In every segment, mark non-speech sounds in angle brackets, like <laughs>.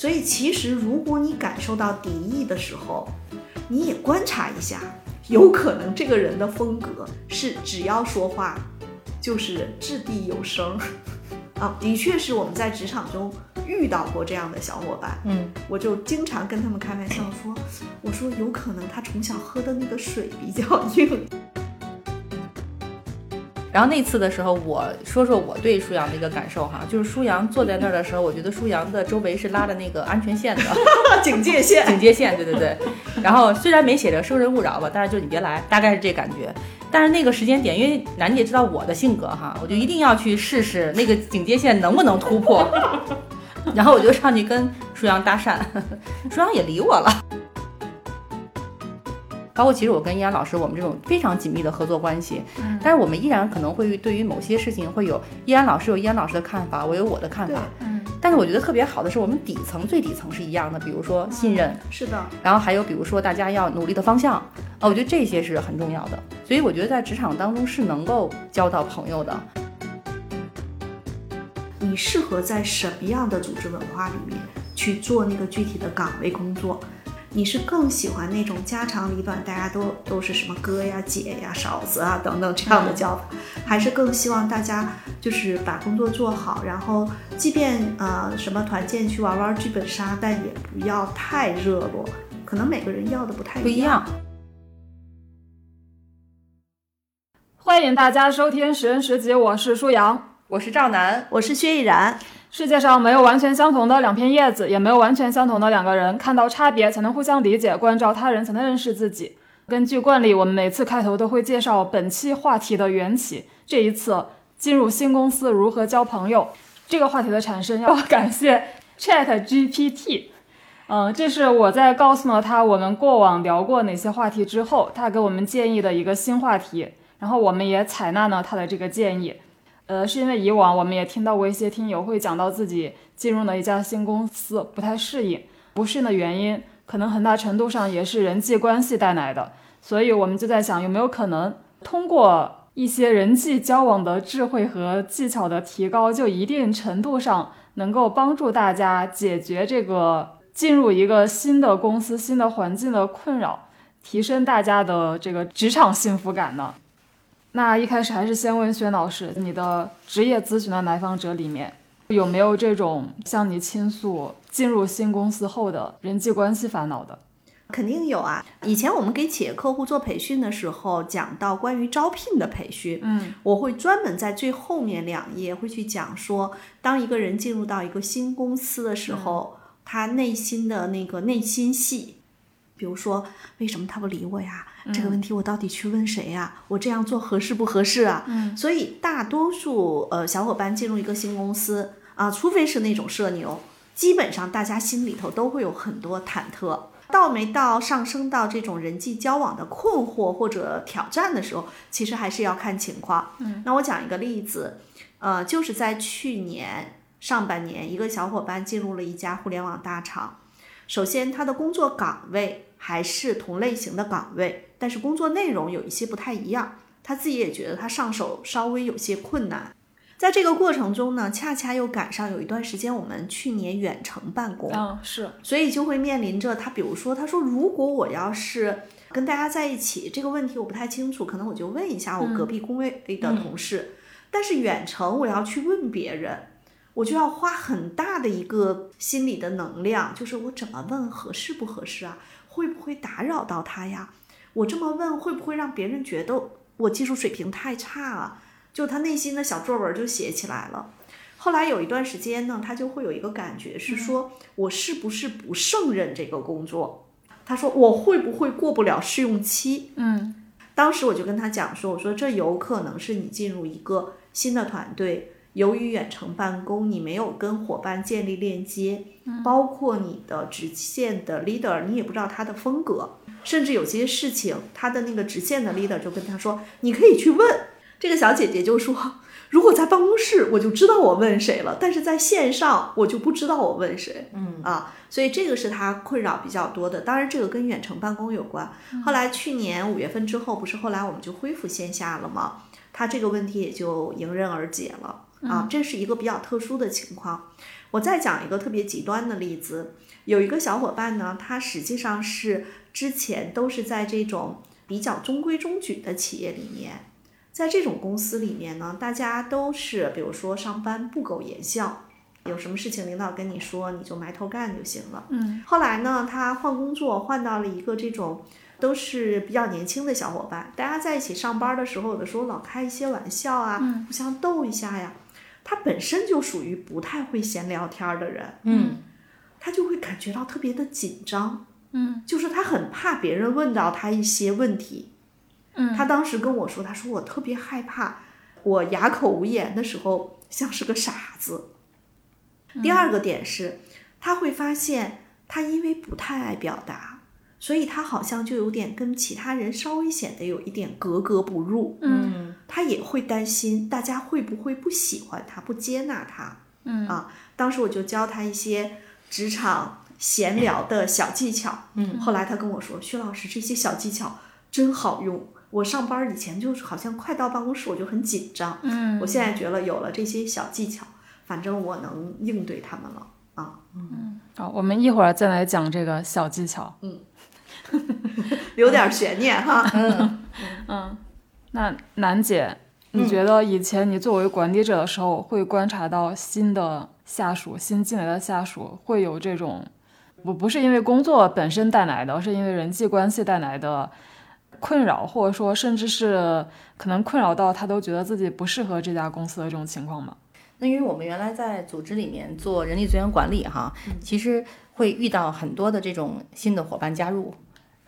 所以其实如果你感受到敌意的时候，你也观察一下，有可能这个人的风格是只要说话就是掷地有声。<laughs> 啊，的确是我们在职场中遇到过这样的小伙伴，嗯，我就经常跟他们开玩笑说，我说有可能他从小喝的那个水比较硬。然后那次的时候，我说说我对舒阳的一个感受哈，就是舒阳坐在那儿的时候，我觉得舒阳的周围是拉着那个安全线的 <laughs> 警戒线，警戒线，对对对。然后虽然没写着“生人勿扰”吧，但是就你别来，大概是这感觉。但是那个时间点，因为楠姐知道我的性格哈，我就一定要去试试那个警戒线能不能突破。<laughs> 然后我就上去跟舒阳搭讪，舒阳也理我了。包括其实我跟依然老师，我们这种非常紧密的合作关系，但是我们依然可能会对于某些事情会有依然老师有依然老师的看法，我有我的看法。嗯，但是我觉得特别好的是，我们底层最底层是一样的，比如说信任，是的。然后还有比如说大家要努力的方向啊，我觉得这些是很重要的。所以我觉得在职场当中是能够交到朋友的。你适合在什么样的组织文化里面去做那个具体的岗位工作？你是更喜欢那种家长里短，大家都都是什么哥呀、姐呀、嫂子啊等等这样的叫法，还是更希望大家就是把工作做好，然后即便呃什么团建去玩玩剧本杀，但也不要太热络。可能每个人要的不太不一样。欢迎大家收听《十人十集》，我是舒阳，我是赵楠，我是薛逸然。世界上没有完全相同的两片叶子，也没有完全相同的两个人。看到差别，才能互相理解；关照他人，才能认识自己。根据惯例，我们每次开头都会介绍本期话题的缘起。这一次，进入新公司如何交朋友这个话题的产生，要 <laughs> 感谢 Chat GPT。嗯，这是我在告诉了他我们过往聊过哪些话题之后，他给我们建议的一个新话题。然后我们也采纳了他的这个建议。呃，是因为以往我们也听到过一些听友会讲到自己进入了一家新公司不太适应，不适应的原因可能很大程度上也是人际关系带来的，所以我们就在想有没有可能通过一些人际交往的智慧和技巧的提高，就一定程度上能够帮助大家解决这个进入一个新的公司、新的环境的困扰，提升大家的这个职场幸福感呢？那一开始还是先问薛老师，你的职业咨询的来访者里面有没有这种向你倾诉进入新公司后的人际关系烦恼的？肯定有啊！以前我们给企业客户做培训的时候，讲到关于招聘的培训，嗯，我会专门在最后面两页会去讲说，当一个人进入到一个新公司的时候，他内心的那个内心戏，比如说为什么他不理我呀？这个问题我到底去问谁呀？我这样做合适不合适啊？嗯，所以大多数呃小伙伴进入一个新公司啊，除非是那种社牛，基本上大家心里头都会有很多忐忑。到没到上升到这种人际交往的困惑或者挑战的时候，其实还是要看情况。嗯，那我讲一个例子，呃，就是在去年上半年，一个小伙伴进入了一家互联网大厂。首先，他的工作岗位还是同类型的岗位，但是工作内容有一些不太一样。他自己也觉得他上手稍微有些困难。在这个过程中呢，恰恰又赶上有一段时间我们去年远程办公，嗯，是，所以就会面临着他，比如说，他说如果我要是跟大家在一起，这个问题我不太清楚，可能我就问一下我隔壁工位的同事，但是远程我要去问别人，我就要花很大的一个心理的能量，就是我怎么问合适不合适啊？会不会打扰到他呀？我这么问会不会让别人觉得我技术水平太差啊？就他内心的小作文就写起来了。后来有一段时间呢，他就会有一个感觉是说，我是不是不胜任这个工作？他说我会不会过不了试用期？嗯，当时我就跟他讲说，我说这有可能是你进入一个新的团队，由于远程办公，你没有跟伙伴建立链接，包括你的直线的 leader，你也不知道他的风格，甚至有些事情，他的那个直线的 leader 就跟他说，你可以去问。这个小姐姐就说，如果在办公室，我就知道我问谁了，但是在线上，我就不知道我问谁。嗯啊，所以这个是他困扰比较多的。当然，这个跟远程办公有关。后来去年五月份之后，不是后来我们就恢复线下了吗？他这个问题也就迎刃而解了。啊，这是一个比较特殊的情况。我再讲一个特别极端的例子，有一个小伙伴呢，他实际上是之前都是在这种比较中规中矩的企业里面，在这种公司里面呢，大家都是比如说上班不苟言笑，有什么事情领导跟你说，你就埋头干就行了。嗯，后来呢，他换工作换到了一个这种都是比较年轻的小伙伴，大家在一起上班的时候，有的时候老开一些玩笑啊，互相逗一下呀。他本身就属于不太会闲聊天儿的人，嗯他就会感觉到特别的紧张，嗯，就是他很怕别人问到他一些问题。嗯他当时跟我说，他说我特别害怕，我哑口无言的时候像是个傻子。第二个点是，他会发现他因为不太爱表达，所以他好像就有点跟其他人稍微显得有一点格格不入。嗯他也会担心大家会不会不喜欢他、不接纳他。嗯啊，当时我就教他一些职场闲聊的小技巧。嗯，后来他跟我说：“薛老师，这些小技巧真好用。我上班以前就是好像快到办公室我就很紧张，嗯我现在觉得有了这些小技巧，反正我能应对他们了啊。嗯好，我们一会儿再来讲这个小技巧。嗯 <laughs> 留点悬念哈。嗯 <laughs> 嗯，那楠姐，嗯你觉得以前你作为管理者的时候，会观察到新的下属、新进来的下属会有这种，不不是因为工作本身带来的，而是因为人际关系带来的困扰，或者说甚至是可能困扰到他都觉得自己不适合这家公司的这种情况吗？那因为我们原来在组织里面做人力资源管理哈，其实会遇到很多的这种新的伙伴加入。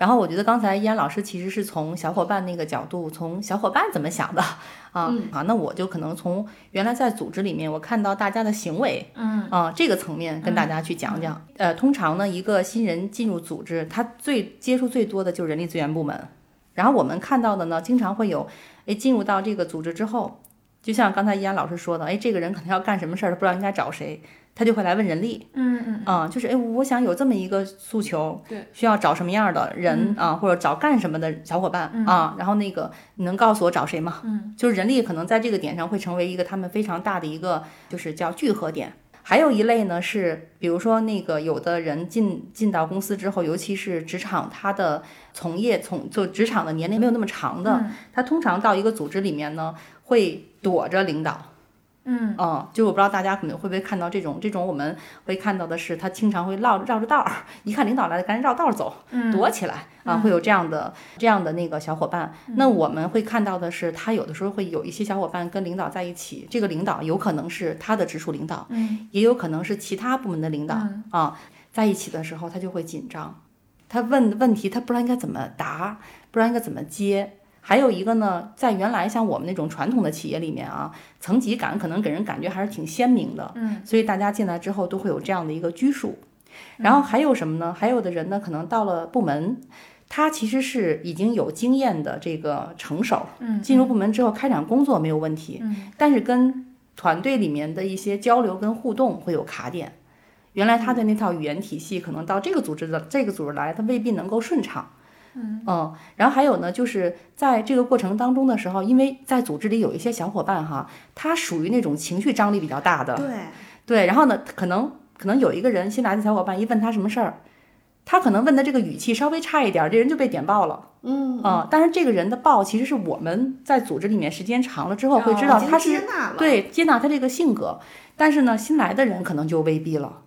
然后我觉得刚才依然老师其实是从小伙伴那个角度，从小伙伴怎么想的啊、啊，那我就可能从原来在组织里面我看到大家的行为，嗯啊、这个层面跟大家去讲讲。呃，通常呢，一个新人进入组织，他最接触最多的就是人力资源部门。然后我们看到的呢，经常会有，哎，进入到这个组织之后，就像刚才依然老师说的，哎，这个人可能要干什么事儿，他不知道应该找谁，他就会来问人力，嗯嗯啊、就是哎，我想有这么一个诉求，对，需要找什么样的人啊、或者找干什么的小伙伴啊，然后那个你能告诉我找谁吗？嗯，就是人力可能在这个点上会成为一个他们非常大的一个就是叫聚合点。还有一类呢是，比如说那个有的人进进到公司之后，尤其是职场，他的从业从就职场的年龄没有那么长的，他通常到一个组织里面呢，会躲着领导。嗯嗯，就我不知道大家可能会不会看到这种，这种我们会看到的是，他经常会绕绕着道儿，一看领导来了，赶紧绕道儿走，躲起来啊，会有这样的这样的那个小伙伴。那我们会看到的是，他有的时候会有一些小伙伴跟领导在一起，这个领导有可能是他的直属领导，嗯也有可能是其他部门的领导啊，在一起的时候他就会紧张，他问问题他不知道应该怎么答，不知道应该怎么接。还有一个呢，在原来像我们那种传统的企业里面啊，层级感可能给人感觉还是挺鲜明的，嗯，所以大家进来之后都会有这样的一个拘束。然后还有什么呢？还有的人呢，可能到了部门，他其实是已经有经验的这个成手，嗯进入部门之后开展工作没有问题，嗯但是跟团队里面的一些交流跟互动会有卡点。原来他的那套语言体系，可能到这个组织的这个组织来，他未必能够顺畅。嗯然后还有呢，就是在这个过程当中的时候，因为在组织里有一些小伙伴哈，他属于那种情绪张力比较大的，对，对，然后呢，可能可能有一个人新来的小伙伴一问他什么事儿，他可能问的这个语气稍微差一点儿，这人就被点爆了。嗯，嗯，但是这个人的爆其实是我们在组织里面时间长了之后会知道他是、接纳了，对接纳他这个性格，但是呢，新来的人可能就未必了。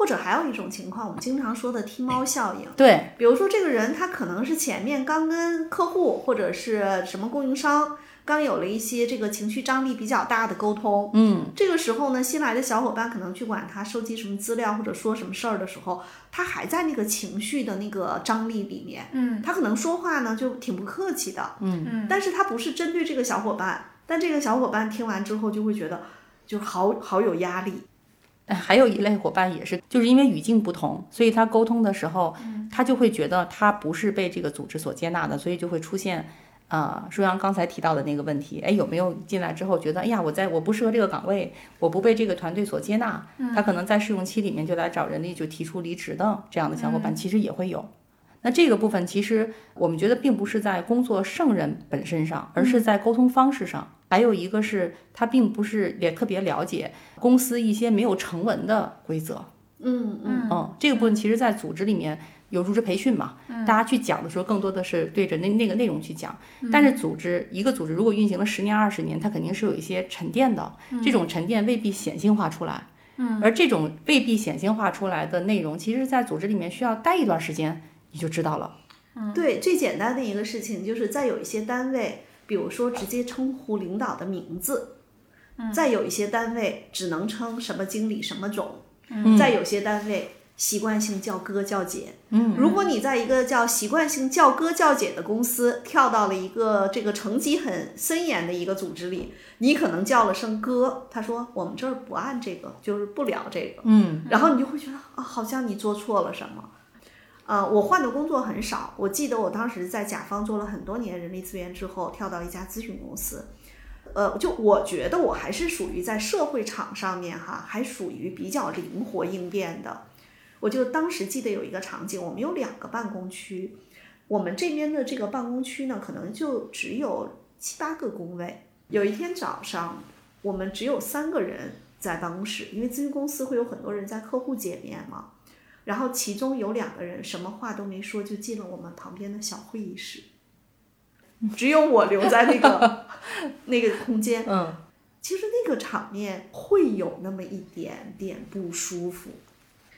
或者还有一种情况，我们经常说的踢猫效应。对，比如说，这个人他可能是前面刚跟客户或者是什么供应商刚有了一些这个情绪张力比较大的沟通，嗯，这个时候呢，新来的小伙伴可能去管他收集什么资料或者说什么事儿的时候，他还在那个情绪的那个张力里面，嗯。他可能说话呢就挺不客气的，嗯。但是他不是针对这个小伙伴，但这个小伙伴听完之后就会觉得就好好有压力，哎还有一类伙伴也是，就是因为语境不同，所以他沟通的时候，他就会觉得他不是被这个组织所接纳的，所以就会出现，呃，舒阳刚才提到的那个问题，哎，有没有进来之后觉得，哎呀，我在我不适合这个岗位，我不被这个团队所接纳，他可能在试用期里面就来找人力就提出离职的这样的小伙伴，其实也会有。那这个部分其实我们觉得并不是在工作胜任本身上，而是在沟通方式上。还有一个是他并不是也特别了解公司一些没有成文的规则。嗯嗯嗯，这个部分其实，在组织里面有入职培训嘛，大家去讲的时候，更多的是对着那那个内容去讲。但是组织一个组织如果运行了十年二十年，它肯定是有一些沉淀的，这种沉淀未必显性化出来。嗯，而这种未必显性化出来的内容，其实，在组织里面需要待一段时间，你就知道了。对，最简单的一个事情就是在有一些单位，比如说直接称呼领导的名字，再有一些单位只能称什么经理什么总，在有些单位习惯性叫哥叫姐。嗯，如果你在一个叫习惯性叫哥叫姐的公司跳到了一个这个层级很森严的一个组织里，你可能叫了声哥，他说我们这儿不按这个，就是不聊这个。嗯，然后你就会觉得啊，好像你做错了什么。呃，我换的工作很少。我记得我当时在甲方做了很多年人力资源之后，跳到一家咨询公司。呃，就我觉得我还是属于在社会场上面哈，还属于比较灵活应变的。我就当时记得有一个场景，我们有两个办公区，我们这边的这个办公区呢，可能就只有七八个工位。有一天早上，我们只有三个人在办公室，因为咨询公司会有很多人在客户见面嘛。然后其中有两个人什么话都没说，就进了我们旁边的小会议室，只有我留在那个 <laughs> 那个空间。嗯，其实那个场面会有那么一点点不舒服。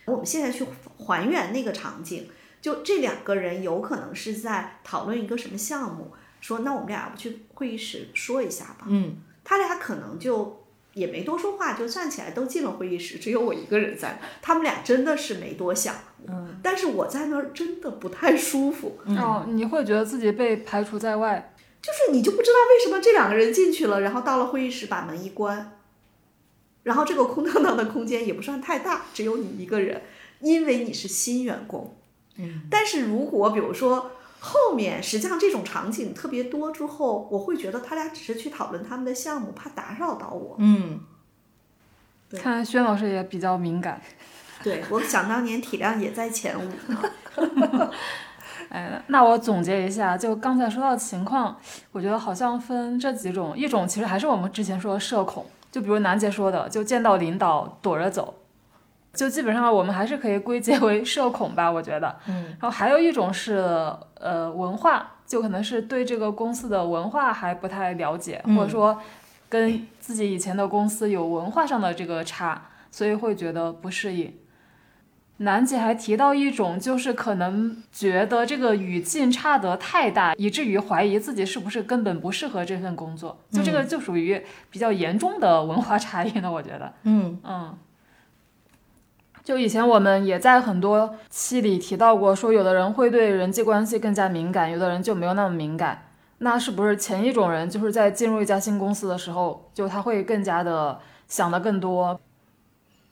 我们现在去还原那个场景，就这两个人有可能是在讨论一个什么项目，说那我们俩去会议室说一下吧。嗯，他俩可能就也没多说话，就站起来都进了会议室，只有我一个人在。他们俩真的是没多想，嗯，但是我在那儿真的不太舒服，哦，你会觉得自己被排除在外。就是你就不知道为什么这两个人进去了，然后到了会议室把门一关，然后这个空荡荡的空间也不算太大，只有你一个人，因为你是新员工。嗯，但是如果比如说后面实际上这种场景特别多之后，我会觉得他俩只是去讨论他们的项目，怕打扰到我。嗯，看来轩老师也比较敏感。对我想当年体量也在前五呢。<laughs> 哎，那我总结一下，就刚才说到的情况，我觉得好像分这几种，一种其实还是我们之前说的社恐，就比如楠姐说的，就见到领导躲着走，就基本上我们还是可以归结为社恐吧，我觉得。嗯。然后还有一种是呃文化，就可能是对这个公司的文化还不太了解，嗯或者说跟自己以前的公司有文化上的这个差，所以会觉得不适应。楠姐还提到一种，就是可能觉得这个语境差得太大，以至于怀疑自己是不是根本不适合这份工作。就这个就属于比较严重的文化差异呢，我觉得。嗯嗯，就以前我们也在很多期里提到过，说有的人会对人际关系更加敏感，有的人就没有那么敏感。那是不是前一种人就是在进入一家新公司的时候，就他会更加的想的更多？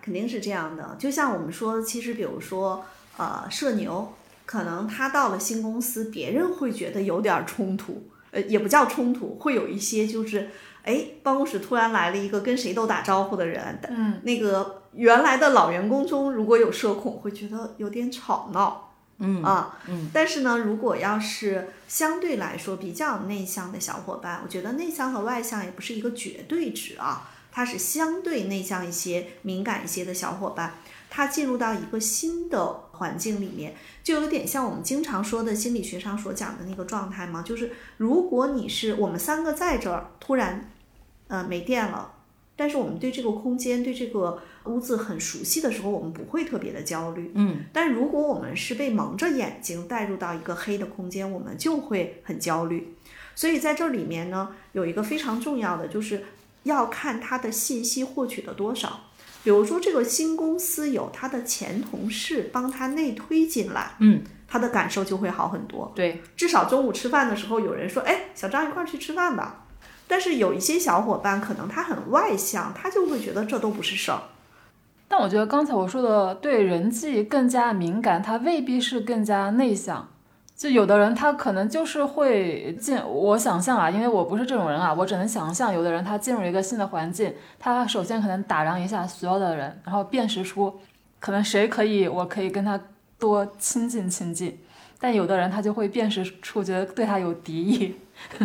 肯定是这样的，就像我们说，其实比如说，呃，社牛，可能他到了新公司，别人会觉得有点冲突，呃，也不叫冲突，会有一些就是，哎，办公室突然来了一个跟谁都打招呼的人，嗯，那个原来的老员工中如果有社恐，会觉得有点吵闹，嗯啊，嗯，但是呢，如果要是相对来说比较内向的小伙伴，我觉得内向和外向也不是一个绝对值啊。他是相对内向一些、敏感一些的小伙伴，他进入到一个新的环境里面，就有点像我们经常说的心理学上所讲的那个状态嘛，就是如果你是我们三个在这儿，突然，呃，没电了，但是我们对这个空间、对这个屋子很熟悉的时候，我们不会特别的焦虑。嗯，但如果我们是被蒙着眼睛带入到一个黑的空间，我们就会很焦虑。所以在这里面呢，有一个非常重要的就是。要看他的信息获取的多少，比如说这个新公司有他的前同事帮他内推进来，嗯，他的感受就会好很多。对，至少中午吃饭的时候，有人说：“哎，小张一块儿去吃饭吧。”但是有一些小伙伴可能他很外向，他就会觉得这都不是事儿。但我觉得刚才我说的对人际更加敏感，他未必是更加内向。就有的人他可能就是会进，我想象啊，因为我不是这种人啊，我只能想象，有的人他进入一个新的环境，他首先可能打量一下所有的人，然后辨识出可能谁可以，我可以跟他多亲近亲近。但有的人他就会辨识出觉得对他有敌意。<laughs>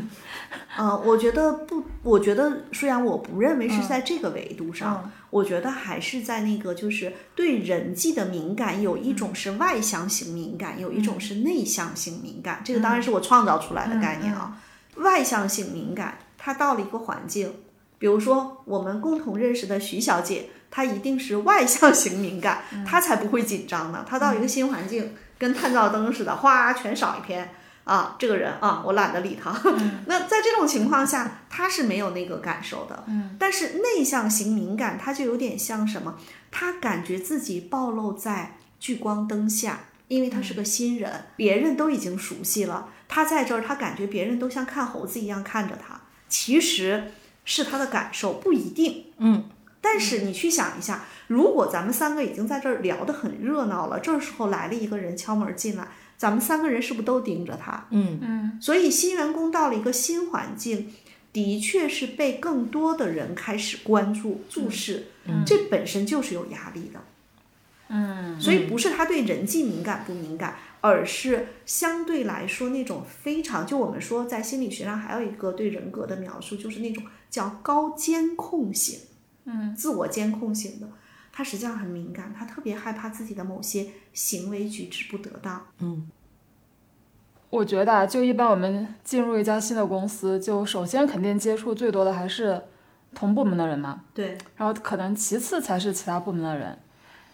呃，我觉得不，我觉得虽然我不认为是在这个维度上，嗯我觉得还是在那个就是对人际的敏感，有一种是外向型敏感，有一种是内向型敏感。这个当然是我创造出来的概念啊。外向性敏感，他到了一个环境，比如说我们共同认识的徐小姐，她一定是外向型敏感，她才不会紧张呢。她到一个新环境，跟探照灯似的，哗全少一篇。啊，这个人啊，我懒得理他。<laughs> 那在这种情况下，他是没有那个感受的。嗯，但是内向型敏感，他就有点像什么？他感觉自己暴露在聚光灯下，因为他是个新人，别人都已经熟悉了，他在这儿，他感觉别人都像看猴子一样看着他。其实是他的感受，不一定。嗯，但是你去想一下，如果咱们三个已经在这儿聊得很热闹了，这时候来了一个人敲门进来。咱们三个人是不是都盯着他？嗯嗯所以新员工到了一个新环境，的确是被更多的人开始关注、注视，这本身就是有压力的。嗯所以不是他对人际敏感不敏感，而是相对来说那种非常，就我们说在心理学上还有一个对人格的描述，就是那种叫高监控型，嗯，自我监控型的。他实际上很敏感，他特别害怕自己的某些行为举止不得当。嗯我觉得啊，就一般我们进入一家新的公司，就首先肯定接触最多的还是同部门的人嘛，对，然后可能其次才是其他部门的人。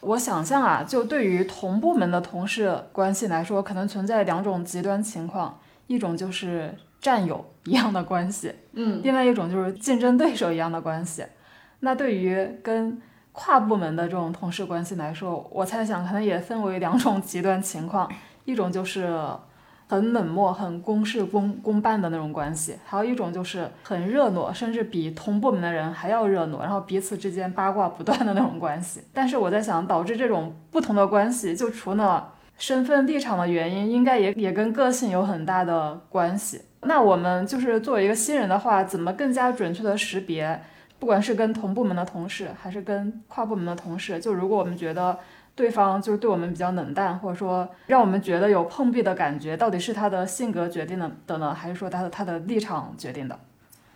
我想象啊，就对于同部门的同事关系来说，可能存在两种极端情况，一种就是战友一样的关系，嗯，另外一种就是竞争对手一样的关系。那对于跟跨部门的这种同事关系来说，我猜想可能也分为两种极端情况，一种就是很冷漠、很公事公公办的那种关系，还有一种就是很热络，甚至比同部门的人还要热络，然后彼此之间八卦不断的那种关系。但是我在想，导致这种不同的关系，就除了身份立场的原因，应该也也跟个性有很大的关系。那我们就是作为一个新人的话，怎么更加准确的识别？不管是跟同部门的同事，还是跟跨部门的同事，就如果我们觉得对方就是对我们比较冷淡，或者说让我们觉得有碰壁的感觉，到底是他的性格决定的的呢，还是说他的他的立场决定的？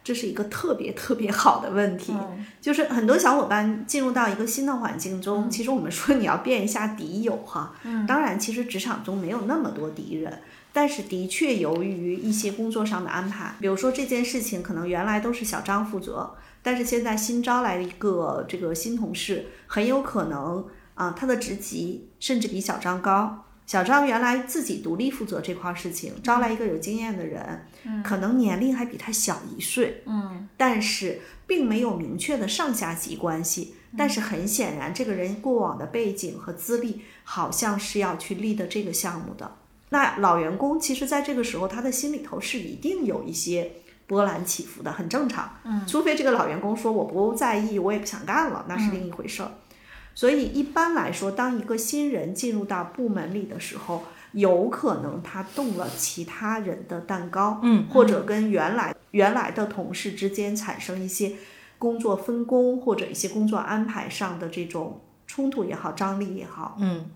这是一个特别特别好的问题。嗯就是很多小伙伴进入到一个新的环境中，其实我们说你要变一下敌友哈。嗯当然，其实职场中没有那么多敌人，但是的确由于一些工作上的安排，比如说这件事情可能原来都是小张负责，但是现在新招来了一个这个新同事，很有可能啊、他的职级甚至比小张高。小张原来自己独立负责这块事情，招来一个有经验的人，可能年龄还比他小一岁，嗯但是并没有明确的上下级关系。但是很显然，这个人过往的背景和资历好像是要去立的这个项目的。那老员工其实在这个时候，他的心里头是一定有一些波澜起伏的，很正常。嗯，除非这个老员工说我不在意，我也不想干了，那是另一回事儿。所以一般来说，当一个新人进入到部门里的时候，有可能他动了其他人的蛋糕，嗯，或者跟原来原来的同事之间产生一些工作分工或者一些工作安排上的这种冲突也好，张力也好，嗯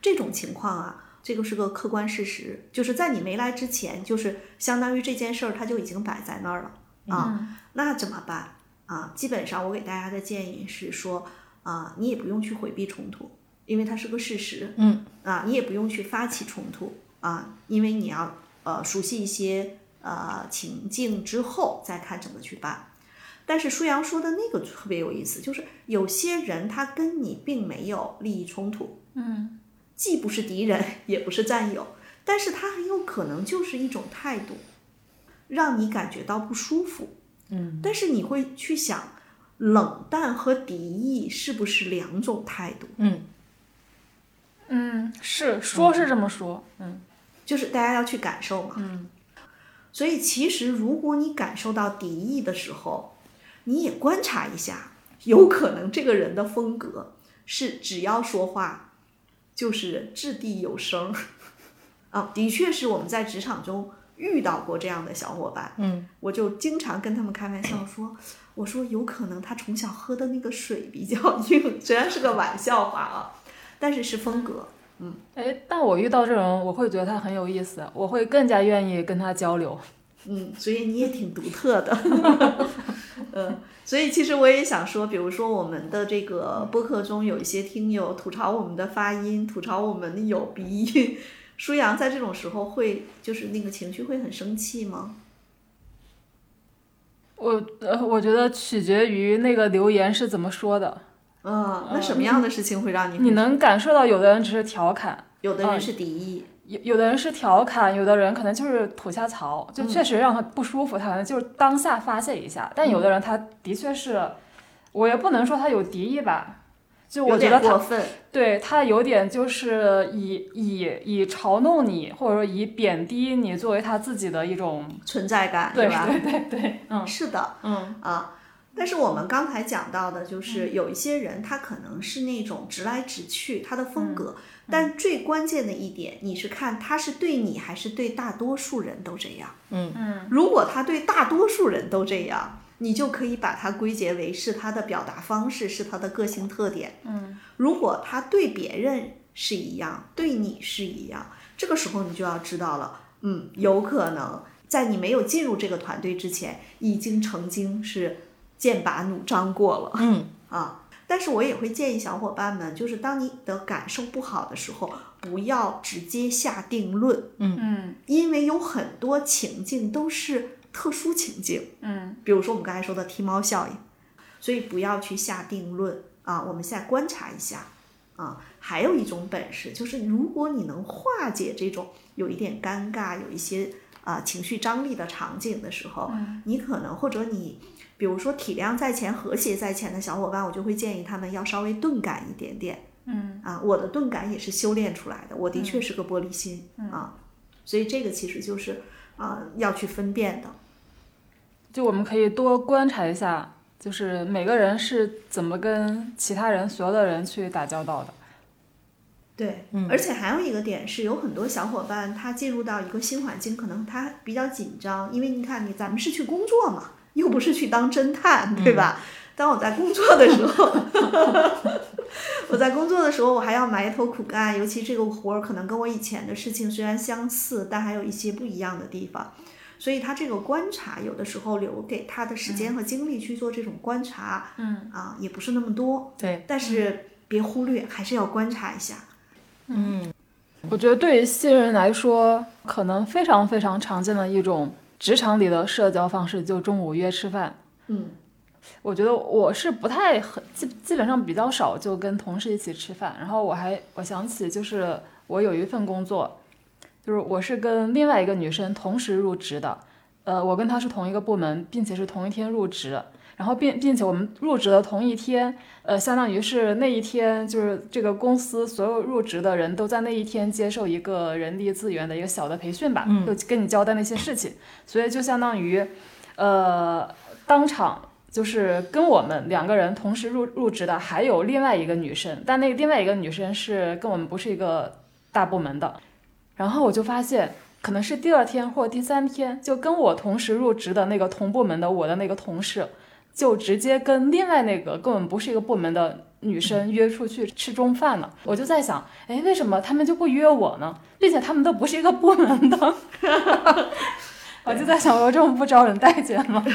这种情况啊，这个是个客观事实，就是在你没来之前，就是相当于这件事儿它就已经摆在那儿了啊。那怎么办啊？基本上我给大家的建议是说啊，你也不用去回避冲突，因为它是个事实。嗯啊，你也不用去发起冲突啊，因为你要呃熟悉一些呃情境之后再看怎么去办。但是舒阳说的那个特别有意思，就是有些人他跟你并没有利益冲突，嗯既不是敌人，也不是战友，但是他很有可能就是一种态度，让你感觉到不舒服。嗯，但是你会去想，冷淡和敌意是不是两种态度？嗯嗯，是说是这么说，嗯就是大家要去感受嘛。嗯所以其实如果你感受到敌意的时候，你也观察一下，有可能这个人的风格是只要说话就是掷地有声。啊，的确是我们在职场中遇到过这样的小伙伴，嗯我就经常跟他们开玩笑说，<clears throat> 我说有可能他从小喝的那个水比较硬，<laughs> 虽然是个玩笑话啊，但是是风格。嗯哎，但我遇到这种，我会觉得他很有意思，我会更加愿意跟他交流。嗯，所以你也挺独特的。<laughs> 嗯，所以其实我也想说，比如说我们的这个播客中有一些听友吐槽我们的发音，吐槽我们有鼻音。舒阳在这种时候会就是那个情绪会很生气吗？我呃，我觉得取决于那个留言是怎么说的。嗯，那什么样的事情会让你你能感受到有的人只是调侃，有的人是敌意，有有的人是调侃，有的人可能就是吐下槽，就确实让他不舒服，他可能就是当下发泄一下。但有的人他的确是，我也不能说他有敌意吧。就我觉得他对他有点就是以以以嘲弄你，或者说以贬低你作为他自己的一种存在感，对吧？对对对，嗯，是的，嗯啊。但是我们刚才讲到的，就是有一些人他可能是那种直来直去，他的风格。但最关键的一点，你是看他是对你还是对大多数人都这样？嗯嗯。如果他对大多数人都这样。你就可以把它归结为是他的表达方式，是他的个性特点。嗯，如果他对别人是一样，对你是一样，这个时候你就要知道了，嗯，有可能在你没有进入这个团队之前，已经曾经是剑拔弩张过了。嗯啊，但是我也会建议小伙伴们，就是当你的感受不好的时候，不要直接下定论。嗯嗯，因为有很多情境都是。特殊情境，嗯，比如说我们刚才说的踢猫效应，所以不要去下定论啊。我们现在观察一下啊。还有一种本事，就是如果你能化解这种有一点尴尬、有一些啊情绪张力的场景的时候，你可能或者你，比如说体谅在前、和谐在前的小伙伴，我就会建议他们要稍微钝感一点点。嗯啊，我的钝感也是修炼出来的，我的确是个玻璃心啊，所以这个其实就是啊要去分辨的。就我们可以多观察一下，就是每个人是怎么跟其他人、所有的人去打交道的。对，而且还有一个点是，有很多小伙伴他进入到一个新环境，可能他比较紧张，因为你看你咱们是去工作嘛，又不是去当侦探，对吧？当我在工作的时候，<laughs> 我在工作的时候，我还要埋头苦干，尤其这个活儿可能跟我以前的事情虽然相似，但还有一些不一样的地方。所以他这个观察，有的时候留给他的时间和精力去做这种观察，嗯啊，也不是那么多。对，但是别忽略，还是要观察一下。嗯，我觉得对于新人来说，可能非常非常常见的一种职场里的社交方式，就中午约吃饭。嗯，我觉得我是不太很基基本上比较少就跟同事一起吃饭。然后我还我想起就是我有一份工作。就是我是跟另外一个女生同时入职的，呃，我跟她是同一个部门，并且是同一天入职，然后并并且我们入职的同一天，呃，相当于是那一天就是这个公司所有入职的人都在那一天接受一个人力资源的一个小的培训吧，就跟你交代那些事情，所以就相当于，呃，当场就是跟我们两个人同时入入职的还有另外一个女生，但那个另外一个女生是跟我们不是一个大部门的。然后我就发现，可能是第二天或第三天，就跟我同时入职的那个同部门的我的那个同事，就直接跟另外那个根本不是一个部门的女生约出去吃中饭了。我就在想，哎，为什么他们就不约我呢？并且他们都不是一个部门的。<laughs> 我就在想，我这么不招人待见吗？<laughs>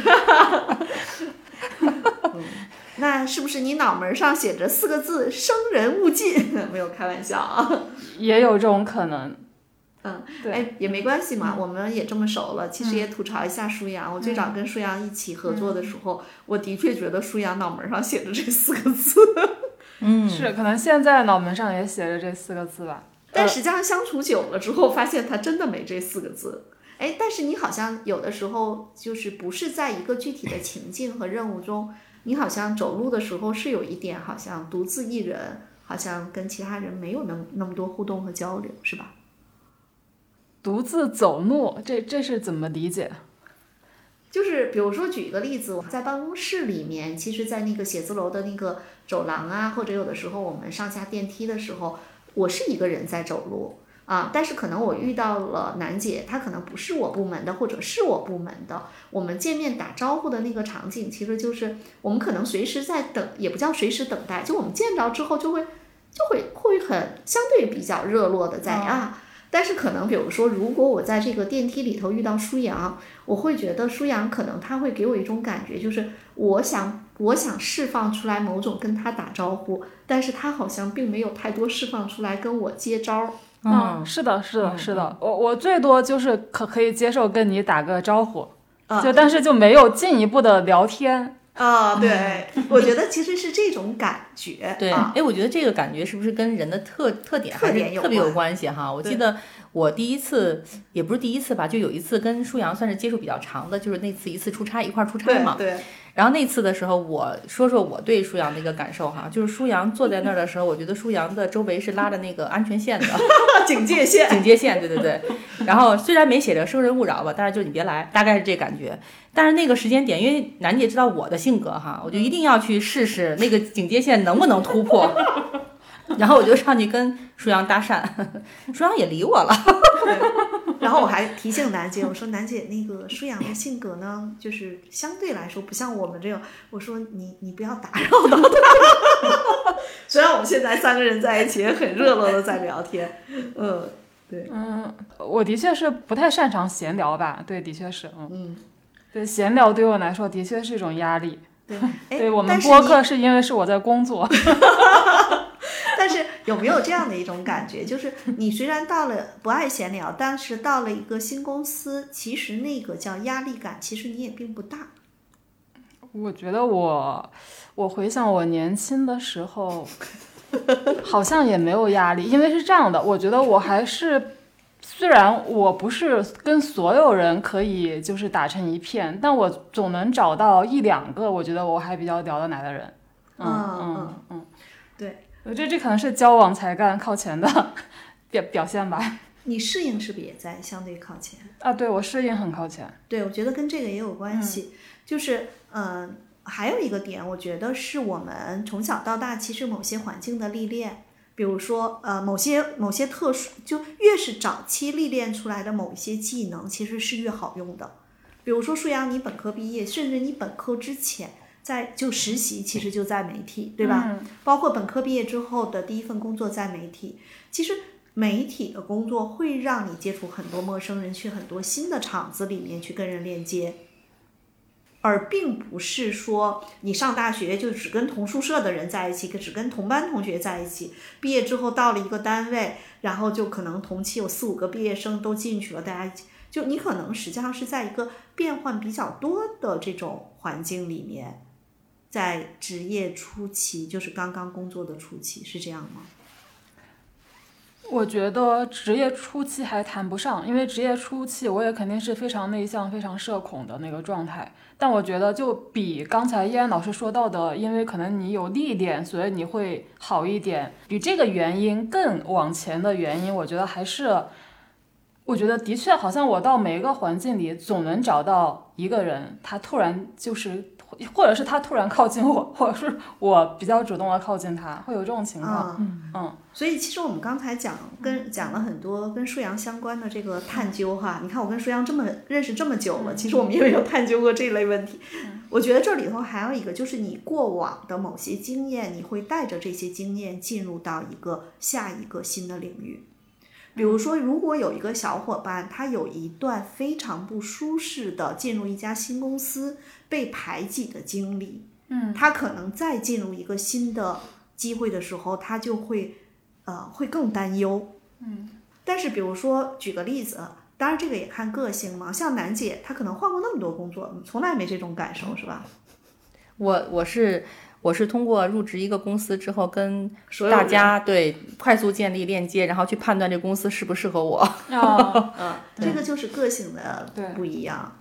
那是不是你脑门上写着四个字“生人勿近”？没有开玩笑啊，也有这种可能。嗯，对，哎，也没关系嘛，我们也这么熟了。其实也吐槽一下舒阳，我最早跟舒阳一起合作的时候，我的确觉得舒阳脑门上写着这四个字。<laughs> 嗯，是，可能现在脑门上也写着这四个字吧。但实际上相处久了之后，发现他真的没这四个字。哎，但是你好像有的时候就是不是在一个具体的情境和任务中，你好像走路的时候是有一点好像独自一人，好像跟其他人没有那么那么多互动和交流，是吧？独自走路，这这是怎么理解？就是比如说举一个例子，我在办公室里面，其实，在那个写字楼的那个走廊啊，或者有的时候我们上下电梯的时候，我是一个人在走路啊，但是可能我遇到了楠姐，她可能不是我部门的，或者是我部门的，我们见面打招呼的那个场景，其实就是我们可能随时在等，也不叫随时等待，就我们见着之后就会。就会会很相对比较热络的在啊。但是可能比如说，如果我在这个电梯里头遇到舒阳，我会觉得舒阳可能他会给我一种感觉，就是我想我想释放出来某种跟他打招呼，但是他好像并没有太多释放出来跟我接招儿。嗯，是的，是的，是的。我我最多就是可可以接受跟你打个招呼，就但是就没有进一步的聊天。啊，对，<laughs> 我觉得其实是这种感觉。对，哎，我觉得这个感觉是不是跟人的特特点还是特别有关系哈？我记得我第一次也不是第一次吧，就有一次跟舒阳算是接触比较长的，就是那次一次出差一块儿出差嘛。对。然后那次的时候，我说说我对舒阳的一个感受哈，就是舒阳坐在那儿的时候，我觉得舒阳的周围是拉着那个安全线的 <laughs> 警戒线，警戒线，对对对。然后虽然没写着生人勿扰吧，但是就你别来，大概是这感觉。但是那个时间点，因为楠姐知道我的性格哈，我就一定要去试试那个警戒线能不能突破。<laughs> 然后我就上去跟舒阳搭讪，<laughs> 舒阳也理我了。<laughs> 然后我还提醒楠姐，我说楠姐，那个舒阳的性格呢，就是相对来说不像我们这样。我说你你不要打扰到他。虽然我们现在三个人在一起也很热络的在聊天，嗯，对，嗯，我的确是不太擅长闲聊吧，对，的确是，嗯，对，闲聊对我来说的确是一种压力。<laughs> 对，对我们播客是因为是我在工作。<laughs> <laughs> 但是有没有这样的一种感觉，就是你虽然到了不爱闲聊，但是到了一个新公司，其实那个叫压力感，其实你也并不大。我觉得我，我回想我年轻的时候，好像也没有压力，因为是这样的，我觉得我还是，虽然我不是跟所有人可以就是打成一片，但我总能找到一两个我觉得我还比较聊得来的人。嗯嗯嗯，对。我觉得这可能是交往才干靠前的表表现吧。你适应是不是也在相对靠前啊？对我适应很靠前。对，我觉得跟这个也有关系。就是嗯，还有一个点，我觉得是我们从小到大其实某些环境的历练，比如说呃某些某些特殊，就越是早期历练出来的某一些技能，其实是越好用的。比如说舒阳，你本科毕业，甚至你本科之前。在就实习，其实就在媒体，对吧？包括本科毕业之后的第一份工作在媒体。其实媒体的工作会让你接触很多陌生人，去很多新的场子里面去跟人链接，而并不是说你上大学就只跟同宿舍的人在一起，只跟同班同学在一起。毕业之后到了一个单位，然后就可能同期有四五个毕业生都进去了，大家一起就你可能实际上是在一个变换比较多的这种环境里面。在职业初期，就是刚刚工作的初期，是这样吗？我觉得职业初期还谈不上，因为职业初期我也肯定是非常内向、非常社恐的那个状态。但我觉得就比刚才叶安老师说到的，因为可能你有历练，所以你会好一点。比这个原因更往前的原因，我觉得还是，我觉得的确好像我到每一个环境里，总能找到一个人，他突然就是。或者是他突然靠近我，或者是我比较主动的靠近他，会有这种情况。嗯，所以其实我们刚才讲跟讲了很多跟舒阳相关的这个探究哈。你看我跟舒阳这么认识这么久了，其实我们也没有探究过这类问题。我觉得这里头还有一个就是你过往的某些经验，你会带着这些经验进入到一个下一个新的领域。比如说，如果有一个小伙伴，他有一段非常不舒适的进入一家新公司被排挤的经历，嗯，他可能再进入一个新的机会的时候，他就会，呃，会更担忧，嗯。但是，比如说举个例子，当然这个也看个性嘛。像楠姐，她可能换过那么多工作，从来没这种感受，是吧？我我是。我是通过入职一个公司之后，跟大家对快速建立链接，然后去判断这公司适不适合我。<laughs> 嗯，这个就是个性的不一样。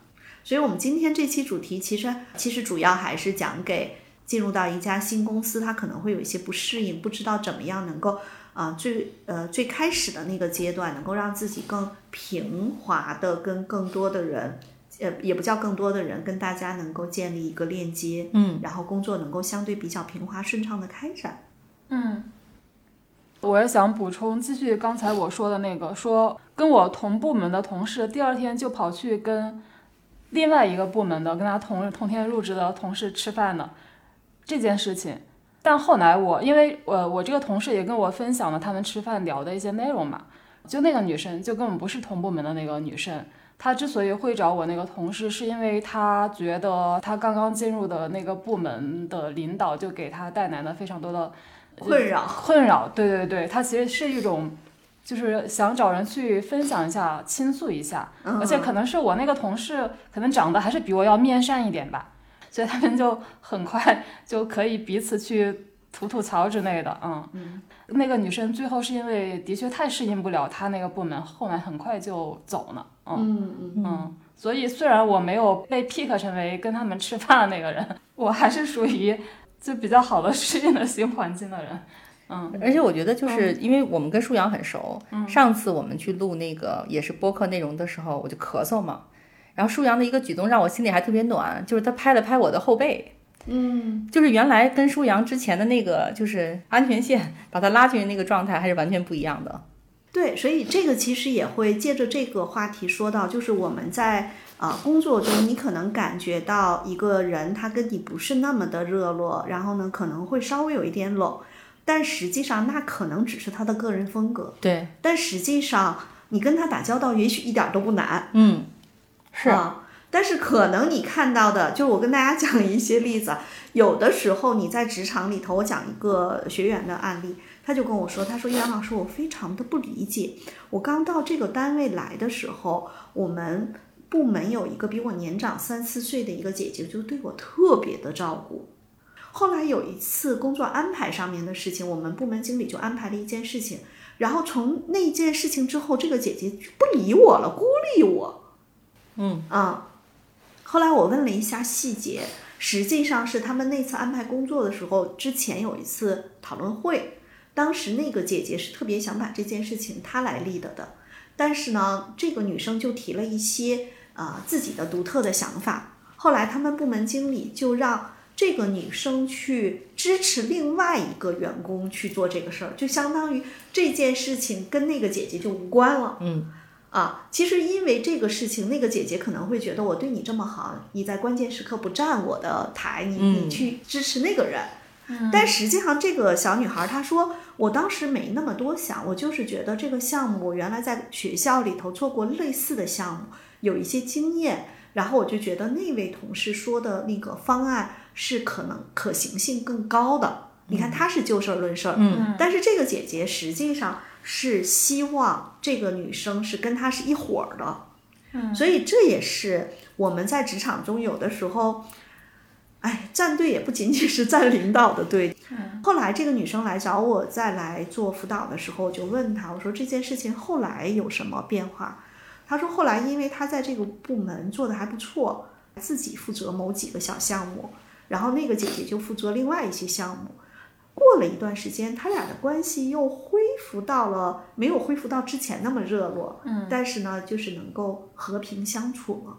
所以，我们今天这期主题其实其实主要还是讲给进入到一家新公司，他可能会有一些不适应，不知道怎么样能够啊最呃最开始的那个阶段，能够让自己更平滑的跟更多的人。呃，也不叫更多的人跟大家能够建立一个链接，嗯，然后工作能够相对比较平滑顺畅的开展，嗯，我也想补充，继续刚才我说的那个，说跟我同部门的同事，第二天就跑去跟另外一个部门的跟他同同天入职的同事吃饭呢，这件事情，但后来我因为我我这个同事也跟我分享了他们吃饭聊的一些内容嘛，就那个女生就根本不是同部门的那个女生，她之所以会找我那个同事，是因为她觉得她刚刚进入的那个部门的领导就给她带来了非常多的困扰。困扰，<laughs> 对对对，她其实是一种。就是想找人去分享一下、倾诉一下，嗯而且可能是我那个同事，可能长得还是比我要面善一点吧，所以他们就很快就可以彼此去吐吐槽之类的。嗯，嗯那个女生最后是因为的确太适应不了她那个部门，后来很快就走了。嗯嗯嗯，嗯，所以虽然我没有被 pick 成为跟他们吃饭的那个人，<laughs> 我还是属于就比较好的适应了新环境的人。嗯。而且我觉得，就是因为我们跟舒阳很熟，上次我们去录那个也是播客内容的时候，我就咳嗽嘛，然后舒阳的一个举动让我心里还特别暖，就是他拍了拍我的后背，嗯，就是原来跟舒阳之前的那个就是安全线把他拉进去那个状态还是完全不一样的。对，所以这个其实也会借着这个话题说到，就是我们在啊、呃工作中，你可能感觉到一个人他跟你不是那么的热络，然后呢可能会稍微有一点冷，但实际上那可能只是他的个人风格，对，但实际上你跟他打交道也许一点儿都不难，嗯，是，啊，但是可能你看到的，就是我跟大家讲一些例子啊，有的时候你在职场里头，我讲一个学员的案例，他就跟我说，他说叶阳老师，我非常的不理解，我刚到这个单位来的时候，我们部门有一个比我年长三四岁的一个姐姐，就对我特别的照顾。后来有一次工作安排上面的事情，我们部门经理就安排了一件事情，然后从那件事情之后，这个姐姐就不理我了，孤立我。嗯啊，后来我问了一下细节，实际上是他们那次安排工作的时候，之前有一次讨论会，当时那个姐姐是特别想把这件事情她来 lead 的，但是呢，这个女生就提了一些啊、自己的独特的想法，后来他们部门经理就让。这个女生去支持另外一个员工去做这个事儿，就相当于这件事情跟那个姐姐就无关了。嗯啊，其实因为这个事情，那个姐姐可能会觉得我对你这么好，你在关键时刻不站我的台，你你嗯去支持那个人。但实际上，这个小女孩她说，我当时没那么多想，我就是觉得这个项目我原来在学校里头做过类似的项目，有一些经验，然后我就觉得那位同事说的那个方案是可能可行性更高的。你看，她是就事儿论事儿，嗯但是这个姐姐实际上是希望这个女生是跟她是一伙儿的，嗯，所以这也是我们在职场中有的时候，哎，站队也不仅仅是站领导的队。后来这个女生来找我再来做辅导的时候，我就问她，我说这件事情后来有什么变化？她说后来因为她在这个部门做的还不错，自己负责某几个小项目，然后那个姐姐就负责另外一些项目。过了一段时间，他俩的关系又恢复到了没有恢复到之前那么热络，嗯，但是呢，就是能够和平相处了。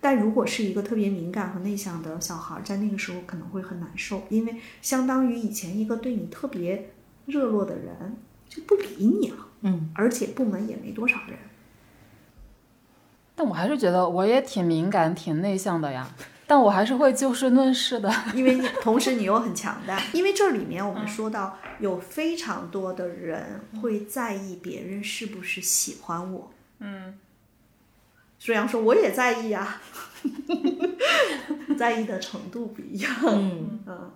但如果是一个特别敏感和内向的小孩，在那个时候可能会很难受，因为相当于以前一个对你特别热络的人就不理你了，嗯，而且部门也没多少人。但我还是觉得我也挺敏感、挺内向的呀，但我还是会就事论事的。<laughs> 因为你同时你又很强大，<laughs> 因为这里面我们说到有非常多的人会在意别人是不是喜欢我。嗯，舒阳说我也在意啊，<laughs> 在意的程度不一样。嗯嗯，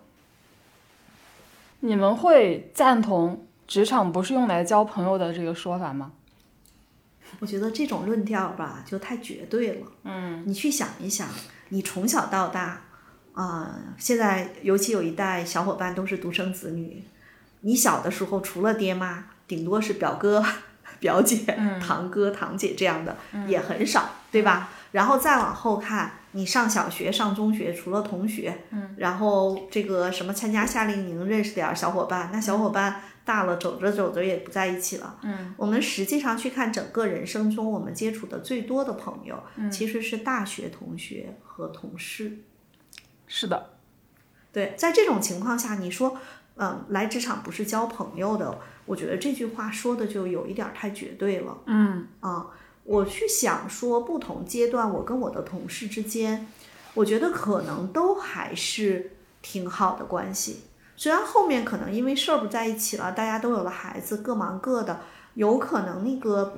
你们会赞同职场不是用来交朋友的这个说法吗？我觉得这种论调吧就太绝对了。嗯。你去想一想，你从小到大，啊、现在尤其有一代小伙伴都是独生子女，你小的时候除了爹妈，顶多是表哥、<laughs> 表姐、堂哥、堂姐这样的，也很少，对吧？然后再往后看，你上小学、上中学，除了同学，嗯，然后这个什么参加夏令营，认识点儿小伙伴，那小伙伴大了，走着走着也不在一起了。嗯，我们实际上去看整个人生中，我们接触的最多的朋友，其实是大学同学和同事。是的，对，在这种情况下，你说，嗯，来职场不是交朋友的，我觉得这句话说的就有一点儿太绝对了。嗯啊，我去想说，不同阶段我跟我的同事之间，我觉得可能都还是挺好的关系。虽然后面可能因为事儿不在一起了，大家都有了孩子，各忙各的，有可能那个，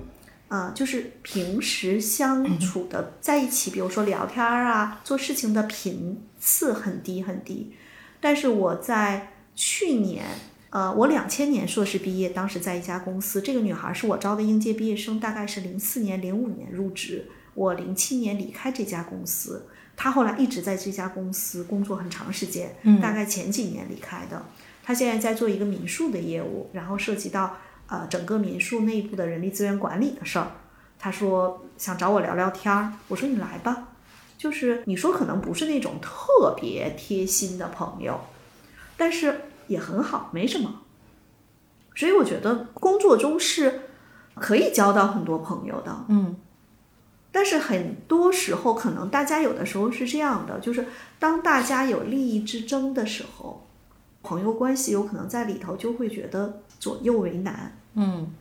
呃，就是平时相处的在一起，比如说聊天儿啊，做事情的频次很低很低。但是我在去年，呃，我两千年硕士毕业，当时在一家公司，这个女孩是我招的应届毕业生，大概是零四年、零五年入职，我零七年离开这家公司。她后来一直在这家公司工作很长时间，大概前几年离开的。他现在在做一个民宿的业务，然后涉及到呃整个民宿内部的人力资源管理的事儿。他说想找我聊聊天儿，我说你来吧。就是你说可能不是那种特别贴心的朋友，但是也很好，没什么。所以我觉得工作中是可以交到很多朋友的。嗯。但是很多时候，可能大家有的时候是这样的，就是当大家有利益之争的时候，朋友关系有可能在里头就会觉得左右为难。嗯。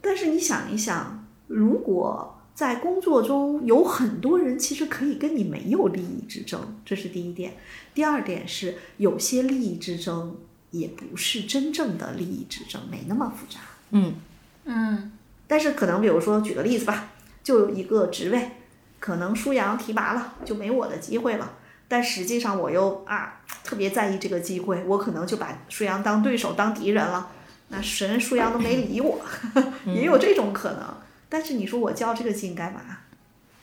但是你想一想，如果在工作中有很多人其实可以跟你没有利益之争，这是第一点。第二点是有些利益之争也不是真正的利益之争，没那么复杂。嗯嗯。但是可能比如说举个例子吧。就有一个职位，可能舒阳提拔了，就没我的机会了。但实际上我又啊特别在意这个机会，我可能就把舒阳当对手、当敌人了。那神舒阳都没理我，<laughs> 也有这种可能。但是你说我较这个劲干嘛？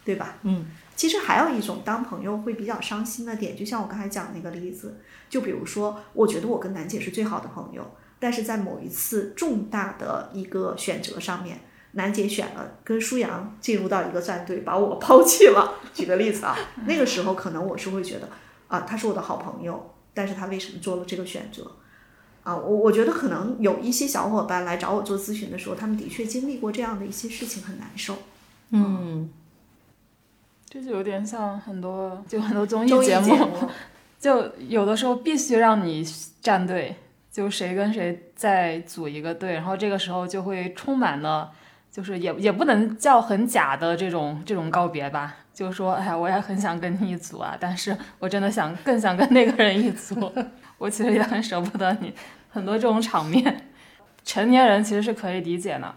对吧？嗯。其实还有一种当朋友会比较伤心的点，就像我刚才讲那个例子，就比如说，我觉得我跟楠姐是最好的朋友，但是在某一次重大的一个选择上面。楠姐选了跟舒阳进入到一个战队，把我抛弃了。<laughs> 举个例子啊，那个时候可能我是会觉得啊，他是我的好朋友，但是他为什么做了这个选择？啊，我我觉得可能有一些小伙伴来找我做咨询的时候，他们的确经历过这样的一些事情，很难受。嗯，这就有点像很多就很多综艺节目，<laughs> 就有的时候必须让你站队，就谁跟谁再组一个队，然后这个时候就会充满了。就是也也不能叫很假的这种这种告别吧，就是说，哎呀，我也很想跟你一组啊，但是我真的想更想跟那个人一组，<laughs> 我其实也很舍不得你，很多这种场面，成年人其实是可以理解的。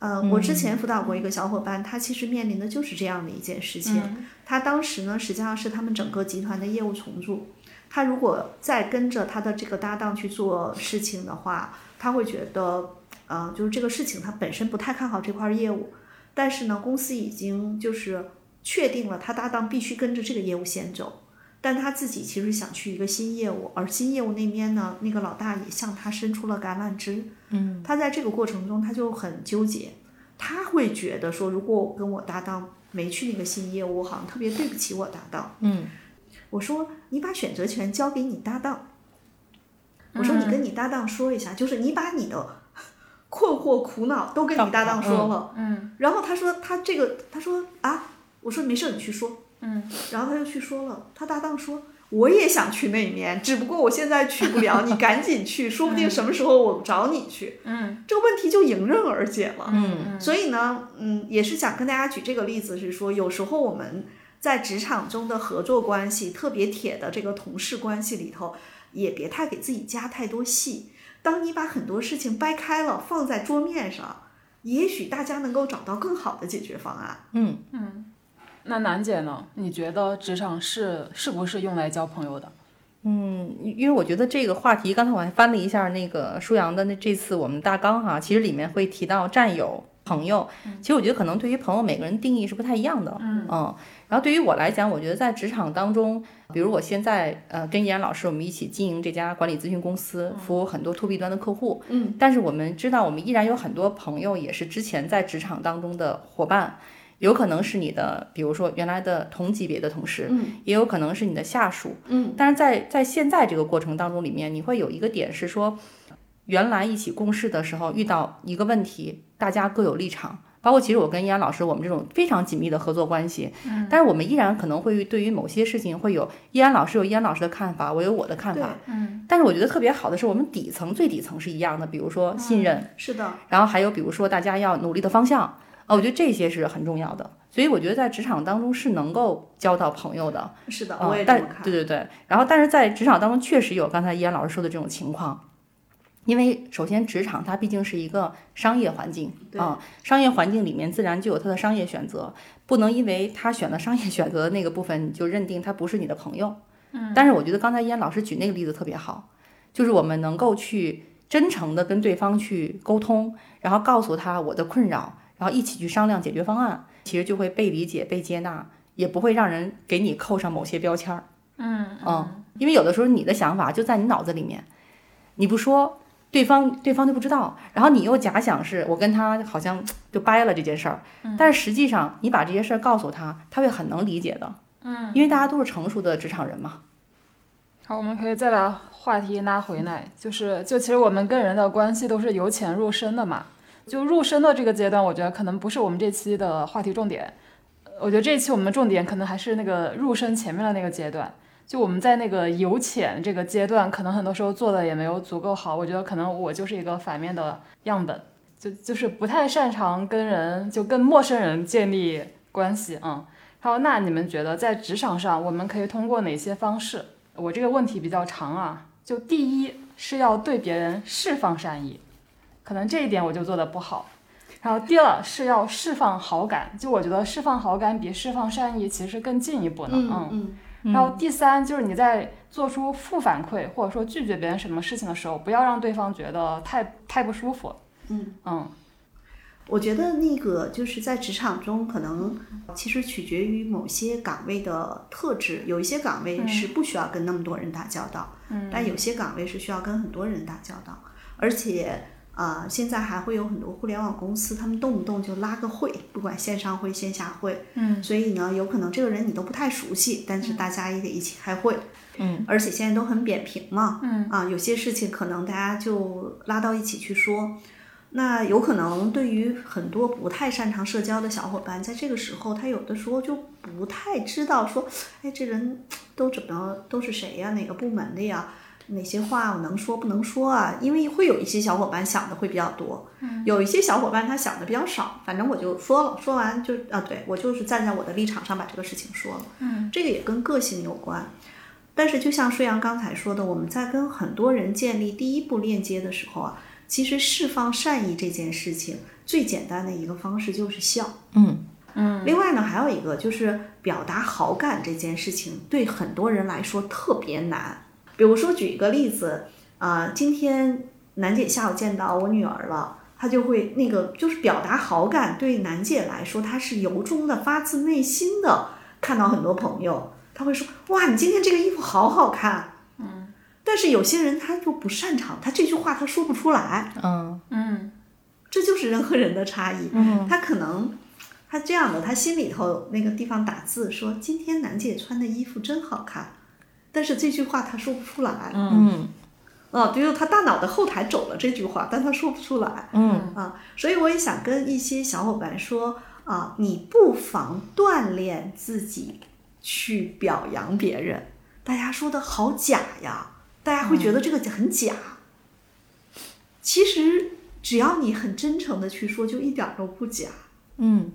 嗯，我之前辅导过一个小伙伴，他其实面临的就是这样的一件事情。他当时呢，实际上是他们整个集团的业务重组，他如果再跟着他的这个搭档去做事情的话，他会觉得。嗯，就是这个事情，他本身不太看好这块业务，但是呢，公司已经就是确定了他搭档必须跟着这个业务先走，但他自己其实想去一个新业务，而新业务那边呢，那个老大也向他伸出了橄榄枝，嗯，他在这个过程中他就很纠结，他会觉得说，如果我跟我搭档没去那个新业务，我好像特别对不起我搭档，嗯，我说你把选择权交给你搭档，我说你跟你搭档说一下，就是你把你的。困惑、苦恼都跟你搭档说了，嗯，然后他说他这个，他说啊，我说没事，你去说，嗯，然后他就去说了，他搭档说我也想去那面，只不过我现在去不了，你赶紧去，说不定什么时候我找你去，嗯，这个问题就迎刃而解了，嗯，所以呢，嗯，也是想跟大家举这个例子，是说有时候我们在职场中的合作关系特别铁的这个同事关系里头，也别太给自己加太多戏。当你把很多事情掰开了放在桌面上，也许大家能够找到更好的解决方案。嗯嗯，那楠姐呢？你觉得职场是是不是用来交朋友的？嗯，因为我觉得这个话题，刚才我还翻了一下那个舒阳的那这次我们大纲哈，其实里面会提到战友、朋友。其实我觉得可能对于朋友每个人定义是不太一样的。嗯嗯，然后对于我来讲，我觉得在职场当中。比如我现在呃跟依然老师我们一起经营这家管理咨询公司，服务很多 to B 端的客户。嗯，但是我们知道，我们依然有很多朋友也是之前在职场当中的伙伴，有可能是你的，比如说原来的同级别的同事，嗯，也有可能是你的下属，嗯。但是在在现在这个过程当中里面，你会有一个点是说，原来一起共事的时候遇到一个问题，大家各有立场。包括其实我跟依然老师，我们这种非常紧密的合作关系，嗯，但是我们依然可能会对于某些事情会有依然老师有依然老师的看法，我有我的看法，嗯，但是我觉得特别好的是我们底层最底层是一样的，比如说信任，是的，然后还有比如说大家要努力的方向，啊，我觉得这些是很重要的。所以我觉得在职场当中是能够交到朋友的。是的，啊我也这但么看。对对对，然后但是在职场当中确实有刚才依安老师说的这种情况，因为首先职场它毕竟是一个商业环境对啊、商业环境里面自然就有它的商业选择，不能因为他选了商业选择的那个部分，你就认定他不是你的朋友。嗯，但是我觉得刚才依安老师举那个例子特别好，就是我们能够去真诚的跟对方去沟通，然后告诉他我的困扰，然后一起去商量解决方案，其实就会被理解、被接纳，也不会让人给你扣上某些标签儿。嗯嗯，因为有的时候你的想法就在你脑子里面，你不说，对方对方就不知道，然后你又假想是我跟他好像就掰了这件事儿，但是实际上你把这些事儿告诉他，他会很能理解的。嗯，因为大家都是成熟的职场人嘛。好，我们可以再把话题拉回来，就是就其实我们跟人的关系都是由浅入深的嘛。就入深的这个阶段，我觉得可能不是我们这期的话题重点。我觉得这一期我们的重点可能还是那个入深前面的那个阶段。就我们在那个由浅这个阶段，可能很多时候做的也没有足够好。我觉得可能我就是一个反面的样本，就就是不太擅长跟人，就跟陌生人建立关系。嗯，好，那你们觉得在职场上，我们可以通过哪些方式？我这个问题比较长啊，就第一是要对别人释放善意，可能这一点我就做的不好。然后第二是要释放好感，就我觉得释放好感比释放善意其实更进一步呢。嗯嗯然后第三就是你在做出负反馈或者说拒绝别人什么事情的时候，不要让对方觉得太太不舒服。嗯嗯我觉得那个就是在职场中，可能其实取决于某些岗位的特质。有一些岗位是不需要跟那么多人打交道，嗯但有些岗位是需要跟很多人打交道。而且，呃，现在还会有很多互联网公司，他们动不动就拉个会，不管线上会、线下会。嗯所以呢，有可能这个人你都不太熟悉，但是大家也得一起开会。嗯，而且现在都很扁平嘛。嗯啊，有些事情可能大家就拉到一起去说。那有可能对于很多不太擅长社交的小伙伴，在这个时候，他有的时候就不太知道说，哎，这人都怎么都是谁呀？哪个部门的呀？哪些话我能说不能说啊？因为会有一些小伙伴想的会比较多，有一些小伙伴他想的比较少。反正我就说了，说完就啊，对我就是站在我的立场上把这个事情说了。嗯，这个也跟个性有关。但是就像舒阳刚才说的，我们在跟很多人建立第一步链接的时候啊，其实释放善意这件事情最简单的一个方式就是笑。嗯嗯另外呢，还有一个就是表达好感这件事情，对很多人来说特别难。比如说举一个例子，啊、今天楠姐下午见到我女儿了，她就会那个就是表达好感，对楠姐来说，她是由衷的、发自内心的看到很多朋友，她会说：“哇，你今天这个衣服好好看。”嗯，但是有些人他就不擅长，他这句话他说不出来，嗯嗯这就是人和人的差异。嗯他可能他这样的，他心里头那个地方打字说：“今天楠姐穿的衣服真好看。”但是这句话他说不出来。嗯啊，比如他大脑的后台走了这句话，但他说不出来嗯啊。所以我也想跟一些小伙伴说啊，你不妨锻炼自己去表扬别人。大家说的好假呀，大家会觉得这个很假。其实只要你很真诚的去说，就一点儿都不假。嗯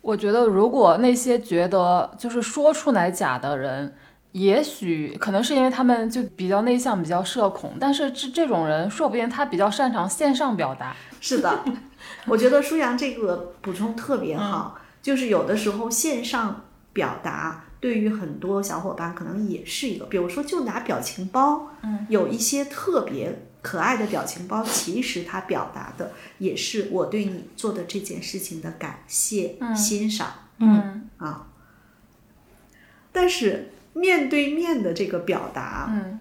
我觉得，如果那些觉得就是说出来假的人，也许可能是因为他们就比较内向、比较社恐，但是这这种人说不定他比较擅长线上表达。是的，<laughs> 我觉得舒阳这个补充特别好，就是有的时候线上表达对于很多小伙伴可能也是一个，比如说就拿表情包，嗯，有一些特别可爱的表情包，其实它表达的也是我对你做的这件事情的感谢、嗯。欣赏。嗯。啊。但是面对面的这个表达，嗯。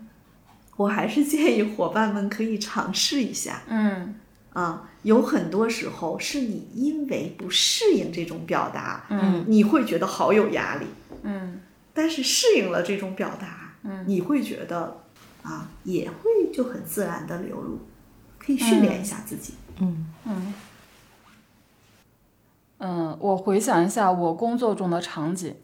我还是建议伙伴们可以尝试一下。嗯。啊，有很多时候是你因为不适应这种表达，嗯。你会觉得好有压力。嗯。但是适应了这种表达，嗯。你会觉得啊，也会就很自然的流露，可以训练一下自己。嗯。嗯。嗯，我回想一下我工作中的场景，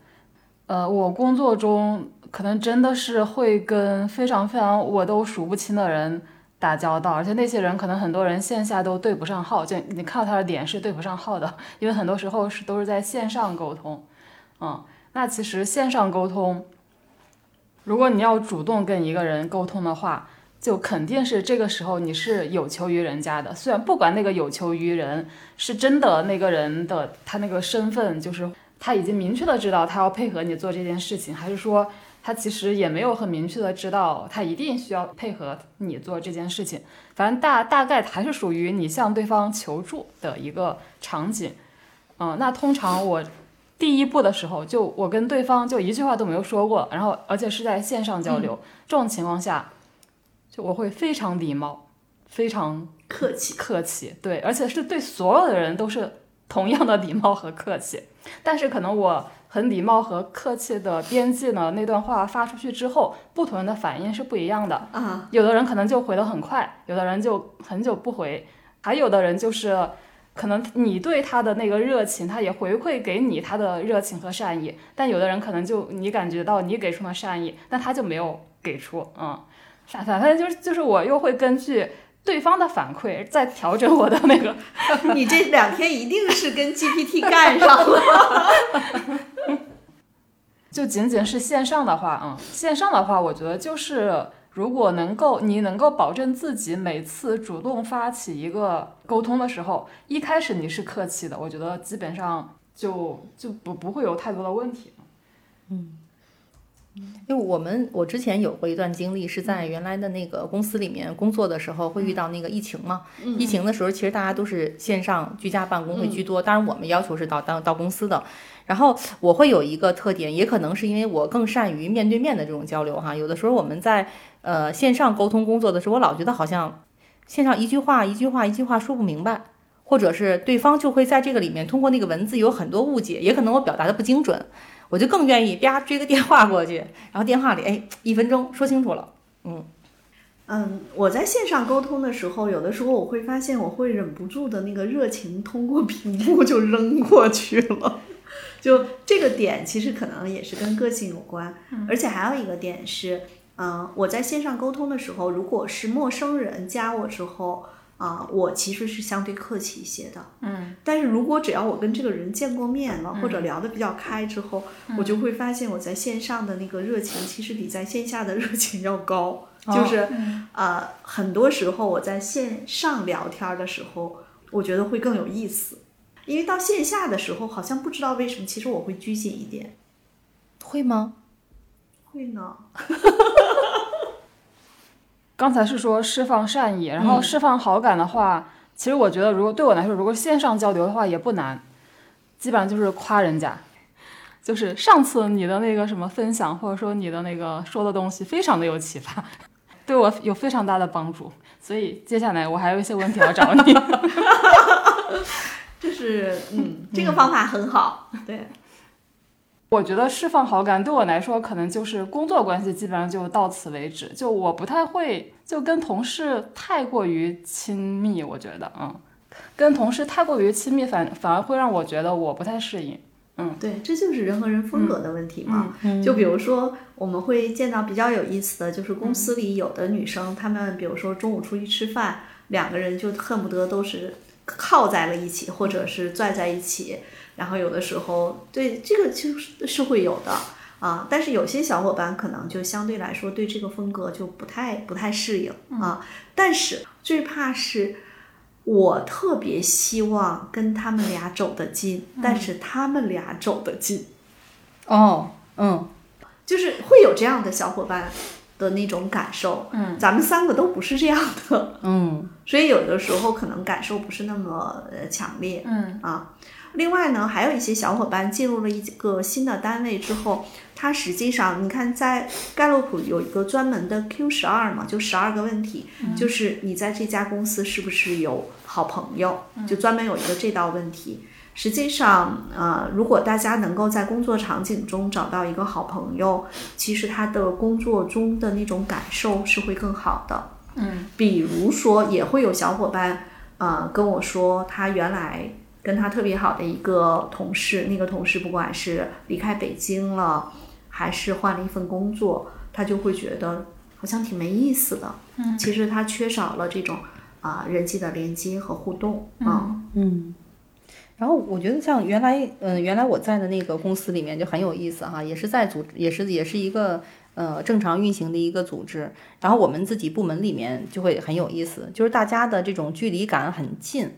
呃，我工作中可能真的是会跟非常非常我都数不清的人打交道，而且那些人可能很多人线下都对不上号，就你看到他的脸是对不上号的，因为很多时候是都是在线上沟通。嗯，那其实线上沟通，如果你要主动跟一个人沟通的话，就肯定是这个时候你是有求于人家的。虽然不管那个有求于人是真的那个人的他那个身份，就是他已经明确的知道他要配合你做这件事情，还是说。他其实也没有很明确的知道，他一定需要配合你做这件事情。反正大大概还是属于你向对方求助的一个场景。嗯，那通常我第一步的时候，就我跟对方就一句话都没有说过，然后而且是在线上交流，这种情况下，就我会非常礼貌，非常客气，客气。对，而且是对所有的人都是同样的礼貌和客气。但是可能我。很礼貌和客气的编辑呢，那段话发出去之后，不同人的反应是不一样的啊。有的人可能就回得很快，有的人就很久不回，还有的人就是可能你对他的那个热情，他也回馈给你他的热情和善意。但有的人可能就你感觉到你给出了善意，但他就没有给出，嗯，反反正就是就是我又会根据。对方的反馈在调整我的那个，<laughs> 你这两天一定是跟 GPT 干上了。<laughs> 就仅仅是线上的话，嗯，线上的话，我觉得就是如果能够你能够保证自己每次主动发起一个沟通的时候，一开始你是客气的，我觉得基本上就就不不会有太多的问题。嗯。因为我们我之前有过一段经历，是在原来的那个公司里面工作的时候，会遇到那个疫情嘛。疫情的时候，其实大家都是线上居家办公会居多，当然我们要求是到到到公司的。然后我会有一个特点，也可能是因为我更善于面对面的这种交流哈。有的时候我们在呃线上沟通工作的时候，我老觉得好像线上一句话一句话一句话说不明白，或者是对方就会在这个里面通过那个文字有很多误解，也可能我表达的不精准。我就更愿意啪追个电话过去，然后电话里哎一分钟说清楚了，嗯嗯，我在线上沟通的时候，有的时候我会发现我会忍不住的那个热情通过屏幕就扔过去了，就这个点其实可能也是跟个性有关，而且还有一个点是，嗯，我在线上沟通的时候，如果是陌生人加我之后。啊，我其实是相对客气一些的，嗯，但是如果只要我跟这个人见过面了，或者聊得比较开之后，我就会发现我在线上的那个热情其实比在线下的热情要高，就是呃，很多时候我在线上聊天的时候，我觉得会更有意思，因为到线下的时候，好像不知道为什么，其实我会拘谨一点，会吗？会呢。<laughs> 刚才是说释放善意，然后释放好感的话，其实我觉得，如果对我来说，如果线上交流的话也不难，基本上就是夸人家，就是上次你的那个什么分享，或者说你的那个说的东西，非常的有启发，<laughs> 对我有非常大的帮助，所以接下来我还有一些问题要找你，<laughs> 就是嗯，这个方法很好，对。我觉得释放好感对我来说，可能就是工作关系，基本上就到此为止。就我不太会就跟同事太过于亲密，我觉得，嗯，跟同事太过于亲密，反反而会让我觉得我不太适应。嗯，对，这就是人和人风格的问题嘛。就比如说，我们会见到比较有意思的就是公司里有的女生，她们比如说中午出去吃饭，两个人就恨不得都是靠在了一起，或者是拽在一起。然后有的时候，对这个其实是会有的啊，但是有些小伙伴可能就相对来说对这个风格就不太不太适应啊。但是最怕是，我特别希望跟他们俩走得近，但是他们俩走得近。哦，嗯，就是会有这样的小伙伴的那种感受。嗯，咱们三个都不是这样的。嗯，所以有的时候可能感受不是那么呃强烈。嗯啊。另外呢，还有一些小伙伴进入了一个新的单位之后，他实际上，你看在盖洛普有一个专门的 Q 十二嘛，就十二个问题，就是你在这家公司是不是有好朋友，就专门有一个这道问题。实际上，呃，如果大家能够在工作场景中找到一个好朋友，其实他的工作中的那种感受是会更好的。嗯，比如说，也会有小伙伴，呃，跟我说他原来。跟他特别好的一个同事，那个同事不管是离开北京了，还是换了一份工作，他就会觉得好像挺没意思的。嗯，其实他缺少了这种啊、人际的连接和互动。嗯嗯，然后我觉得像原来，嗯、原来我在的那个公司里面就很有意思哈，也是在组，也是也是一个呃正常运行的一个组织。然后我们自己部门里面就会很有意思，就是大家的这种距离感很近，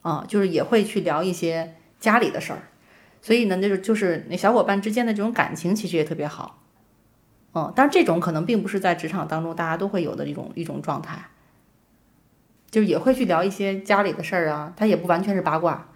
啊、就是也会去聊一些家里的事儿。所以呢，就是就是那小伙伴之间的这种感情其实也特别好。嗯，但是这种可能并不是在职场当中大家都会有的一种一种状态，就是也会去聊一些家里的事儿啊，它也不完全是八卦。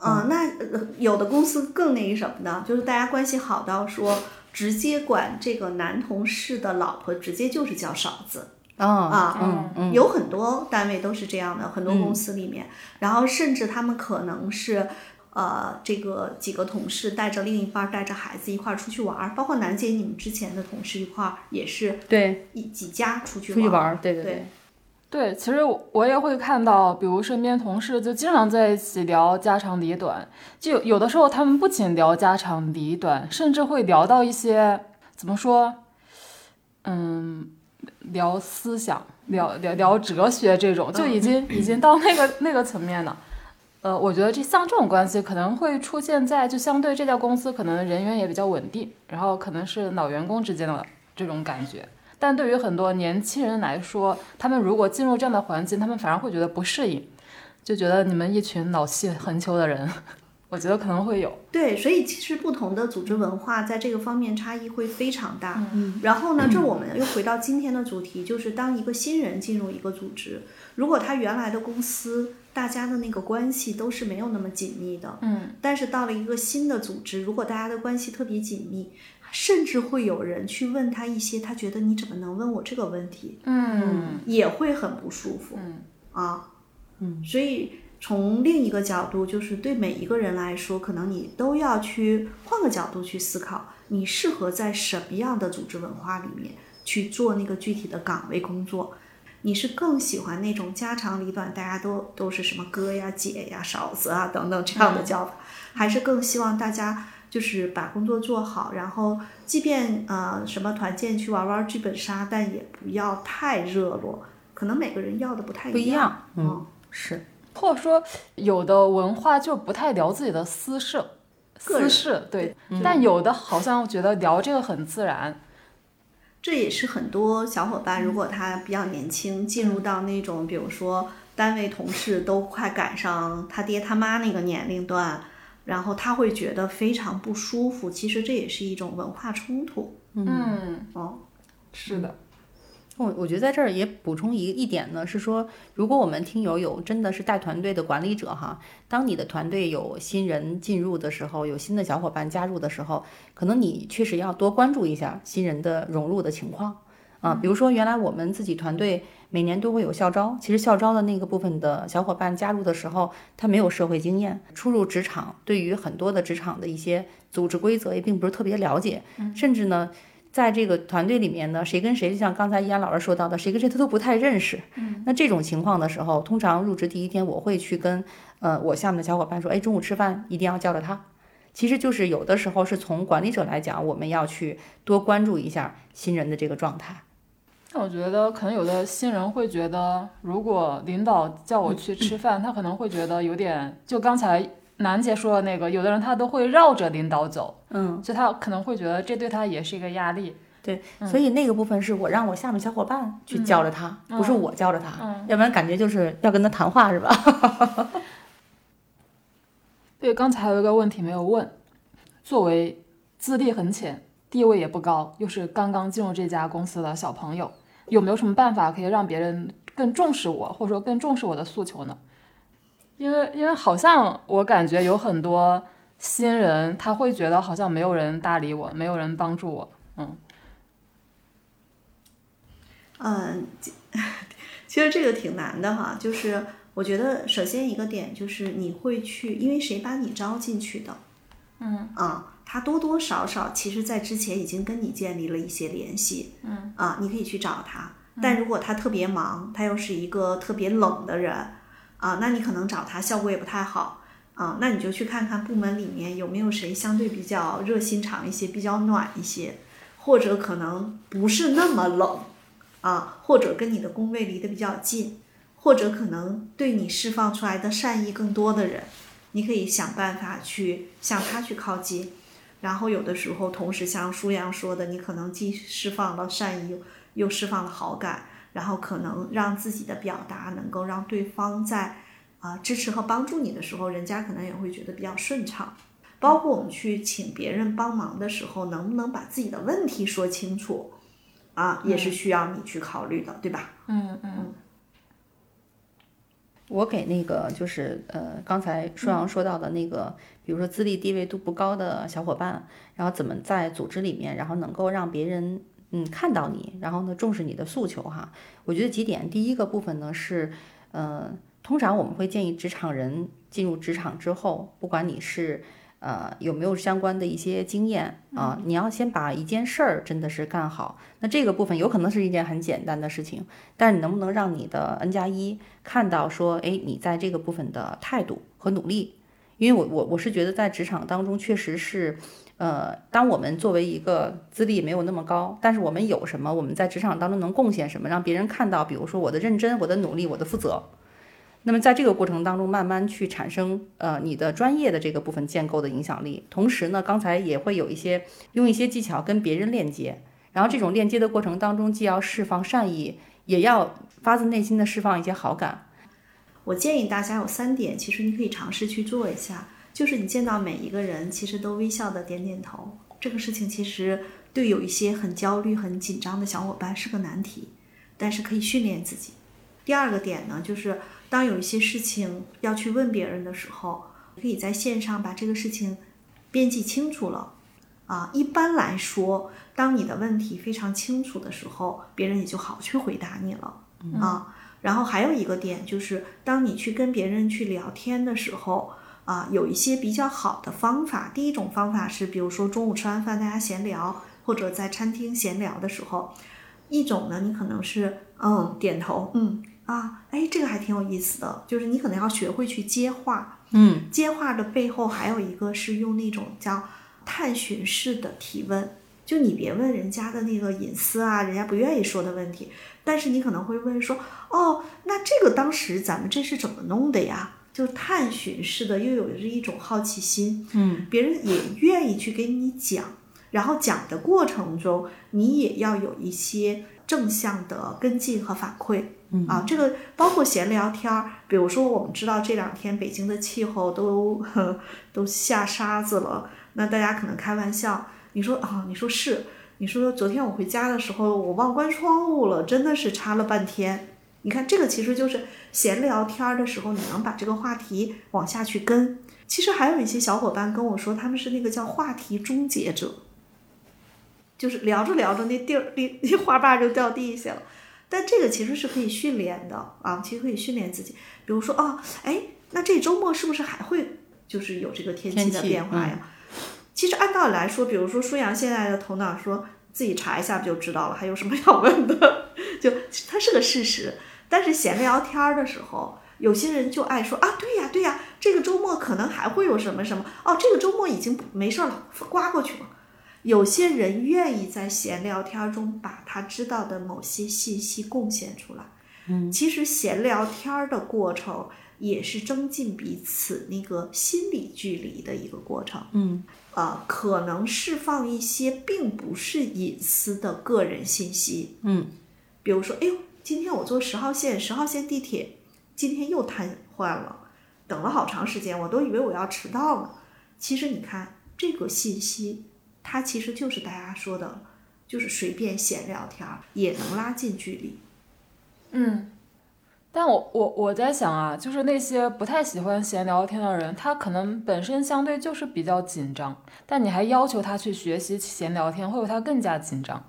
啊、那呃有的公司更那个什么呢？就是大家关系好到说，直接管这个男同事的老婆直接就是叫嫂子。啊啊嗯嗯，有很多单位都是这样的，很多公司里面，然后甚至他们可能是。呃，这个几个同事带着另一半儿带着孩子一块儿出去玩儿，包括楠姐你们之前的同事一块儿也是对，一几家出去出去玩儿，儿，对对对对，其实我也会看到，比如身边同事就经常在一起聊家长里短，就有的时候他们不仅聊家长里短，甚至会聊到一些怎么说，嗯，聊思想、聊聊聊哲学这种，就已经已经到那个那个层面了。呃，我觉得这像这种关系可能会出现在就相对这家公司可能人员也比较稳定，然后可能是老员工之间的这种感觉。但对于很多年轻人来说，他们如果进入这样的环境，他们反而会觉得不适应，就觉得你们一群老气横秋的人，<laughs> 我觉得可能会有。对，所以其实不同的组织文化在这个方面差异会非常大。嗯，然后呢，这我们又回到今天的主题，就是当一个新人进入一个组织，如果他原来的公司大家的那个关系都是没有那么紧密的，嗯，但是到了一个新的组织，如果大家的关系特别紧密，甚至会有人去问他一些他觉得你怎么能问我这个问题，嗯也会很不舒服。嗯啊，嗯，所以从另一个角度，就是对每一个人来说，可能你都要去换个角度去思考，你适合在什么样的组织文化里面去做那个具体的岗位工作。你是更喜欢那种家长里短，大家都都是什么哥呀、姐呀、嫂子啊等等这样的叫法，还是更希望大家就是把工作做好，然后即便呃什么团建去玩玩剧本杀，但也不要太热络。可能每个人要的不太不一样样，嗯，是，或者说有的文化就不太聊自己的私事，私事对，但有的好像觉得聊这个很自然。这也是很多小伙伴，如果他比较年轻，进入到那种比如说单位同事都快赶上他爹他妈那个年龄段，然后他会觉得非常不舒服。其实这也是一种文化冲突。嗯，哦，是的，我我觉得在这儿也补充一一点呢，是说，如果我们听友有真的是带团队的管理者哈，当你的团队有新人进入的时候，有新的小伙伴加入的时候，可能你确实要多关注一下新人的融入的情况啊。比如说，原来我们自己团队每年都会有校招，其实校招的那个部分的小伙伴加入的时候，他没有社会经验，初入职场，对于很多的职场的一些组织规则也并不是特别了解，甚至呢。在这个团队里面呢，谁跟谁，就像刚才依安老师说到的，谁跟谁他都不太认识。嗯，那这种情况的时候，通常入职第一天，我会去跟呃我下面的小伙伴说，哎，中午吃饭一定要叫着他。其实就是有的时候是从管理者来讲，我们要去多关注一下新人的这个状态。那我觉得可能有的新人会觉得，如果领导叫我去吃饭，他可能会觉得有点，就刚才楠姐说的那个，有的人他都会绕着领导走，嗯，就他可能会觉得这对他也是一个压力。对，所以那个部分是我让我下面小伙伴去教着他，不是我教着他，要不然感觉就是要跟他谈话是吧？<laughs> 对，刚才还有一个问题没有问，作为资历很浅、地位也不高，又是刚刚进入这家公司的小朋友，有没有什么办法可以让别人更重视我，或者说更重视我的诉求呢？因为因为好像我感觉有很多新人，他会觉得好像没有人搭理我，没有人帮助我，嗯。嗯，其 <laughs> 其实这个挺难的哈，就是我觉得首先一个点就是你会去，因为谁把你招进去的，嗯啊，他多多少少其实在之前已经跟你建立了一些联系，嗯啊，你可以去找他，但如果他特别忙，他又是一个特别冷的人，啊，那你可能找他效果也不太好。啊，那你就去看看部门里面有没有谁相对比较热心肠一些、比较暖一些，或者可能不是那么冷啊，或者跟你的工位离得比较近，或者可能对你释放出来的善意更多的人，你可以想办法去向他去靠近。然后有的时候，同时像舒阳说的，你可能既释放了善意，又释放了好感，然后可能让自己的表达能够让对方在啊、支持和帮助你的时候，人家可能也会觉得比较顺畅。包括我们去请别人帮忙的时候，能不能把自己的问题说清楚，啊，也是需要你去考虑的，对吧？嗯嗯我给那个就是呃，刚才舒阳说到的那个，比如说资历地位度不高的小伙伴，然后怎么在组织里面，然后能够让别人嗯看到你，然后呢重视你的诉求哈。我觉得几点，第一个部分呢是，呃，通常我们会建议职场人进入职场之后，不管你是呃有没有相关的一些经验啊，你要先把一件事儿真的是干好。那这个部分有可能是一件很简单的事情，但是你能不能让你的 N 加一看到说，哎，你在这个部分的态度和努力？因为我我我是觉得在职场当中确实是，呃，当我们作为一个资历没有那么高，但是我们有什么，我们在职场当中能贡献什么，让别人看到，比如说我的认真、我的努力、我的负责。那么在这个过程当中，慢慢去产生呃你的专业的这个部分建构的影响力，同时呢，刚才也会有一些用一些技巧跟别人链接，然后这种链接的过程当中，既要释放善意，也要发自内心的释放一些好感。我建议大家有三点，其实你可以尝试去做一下。就是你见到每一个人，其实都微笑的点点头。这个事情其实对有一些很焦虑、很紧张的小伙伴是个难题，但是可以训练自己。第二个点呢，就是当有一些事情要去问别人的时候，可以在线上把这个事情编辑清楚了。啊，一般来说，当你的问题非常清楚的时候，别人也就好去回答你了。啊。然后还有一个点就是，当你去跟别人去聊天的时候，啊，有一些比较好的方法。第一种方法是，比如说中午吃完饭大家闲聊，或者在餐厅闲聊的时候；一种呢，你可能是嗯点头，嗯啊，哎，这个还挺有意思的，就是你可能要学会去接话。嗯，接话的背后还有一个是用那种叫探寻式的提问。就你别问人家的那个隐私啊，人家不愿意说的问题，但是你可能会问说，哦，那这个当时咱们这是怎么弄的呀？就探寻式的，又有着一种好奇心，嗯，别人也愿意去给你讲，然后讲的过程中，你也要有一些正向的跟进和反馈。嗯啊，这个包括闲聊天儿，比如说我们知道这两天北京的气候都呵都下沙子了，那大家可能开玩笑。你说啊，你说是，你说昨天我回家的时候，我忘关窗户了，真的是插了半天。你看，这个其实就是闲聊天儿的时候，你能把这个话题往下去跟。其实还有一些小伙伴跟我说，他们是那个叫话题终结者，就是聊着聊着那地儿那那花瓣就掉地下了。但这个其实是可以训练的啊，其实可以训练自己。比如说啊，哎，那这周末是不是还会就是有这个天气的变化呀？其实按道理来说，比如说舒阳现在的头脑说自己查一下不就知道了，还有什么 <laughs> 要问的？就它是个事实。但是闲聊天儿的时候，有些人就爱说啊，对呀对呀，这个周末可能还会有什么什么哦，这个周末已经没事儿了，刮过去了。有些人愿意在闲聊天儿中把他知道的某些信息贡献出来。嗯，其实闲聊天儿的过程也是增进彼此那个心理距离的一个过程。嗯，呃，可能释放一些并不是隐私的个人信息。嗯，比如说，哎呦，今天我坐十号线，十号线地铁今天又瘫痪了，等了好长时间，我都以为我要迟到了。其实你看这个信息，它其实就是大家说的，就是随便闲聊天也能拉近距离。嗯，但我我我在想啊，就是那些不太喜欢闲聊天的人，他可能本身相对就是比较紧张，但你还要求他去学习闲聊天，会有他更加紧张。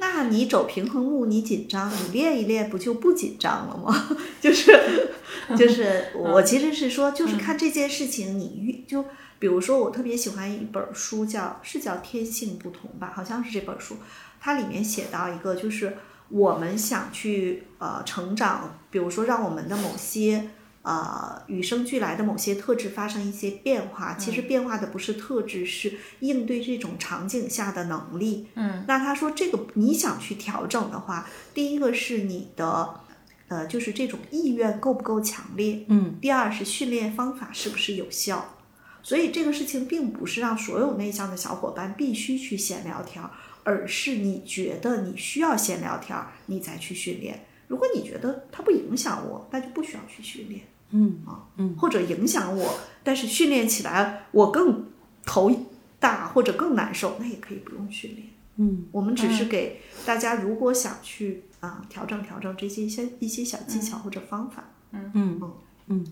那你走平衡木，你紧张，你练一练不就不紧张了吗？<laughs> 就是就是，我其实是说，就是看这件事情，你遇就比如说，我特别喜欢一本书叫，是叫《天性不同》吧，好像是这本书，它里面写到一个，就是我们想去呃成长，比如说让我们的某些呃与生俱来的某些特质发生一些变化。其实变化的不是特质，是应对这种场景下的能力。嗯，那他说这个你想去调整的话，第一个是你的呃就是这种意愿够不够强烈，嗯，第二是训练方法是不是有效。所以这个事情并不是让所有内向的小伙伴必须去闲聊天儿，而是你觉得你需要闲聊天儿，你再去训练。如果你觉得它不影响我，那就不需要去训练。嗯啊，嗯，或者影响我，但是训练起来我更头大或者更难受，那也可以不用训练。嗯，我们只是给大家，如果想去啊调整调整这些一些一些小技巧或者方法，嗯嗯嗯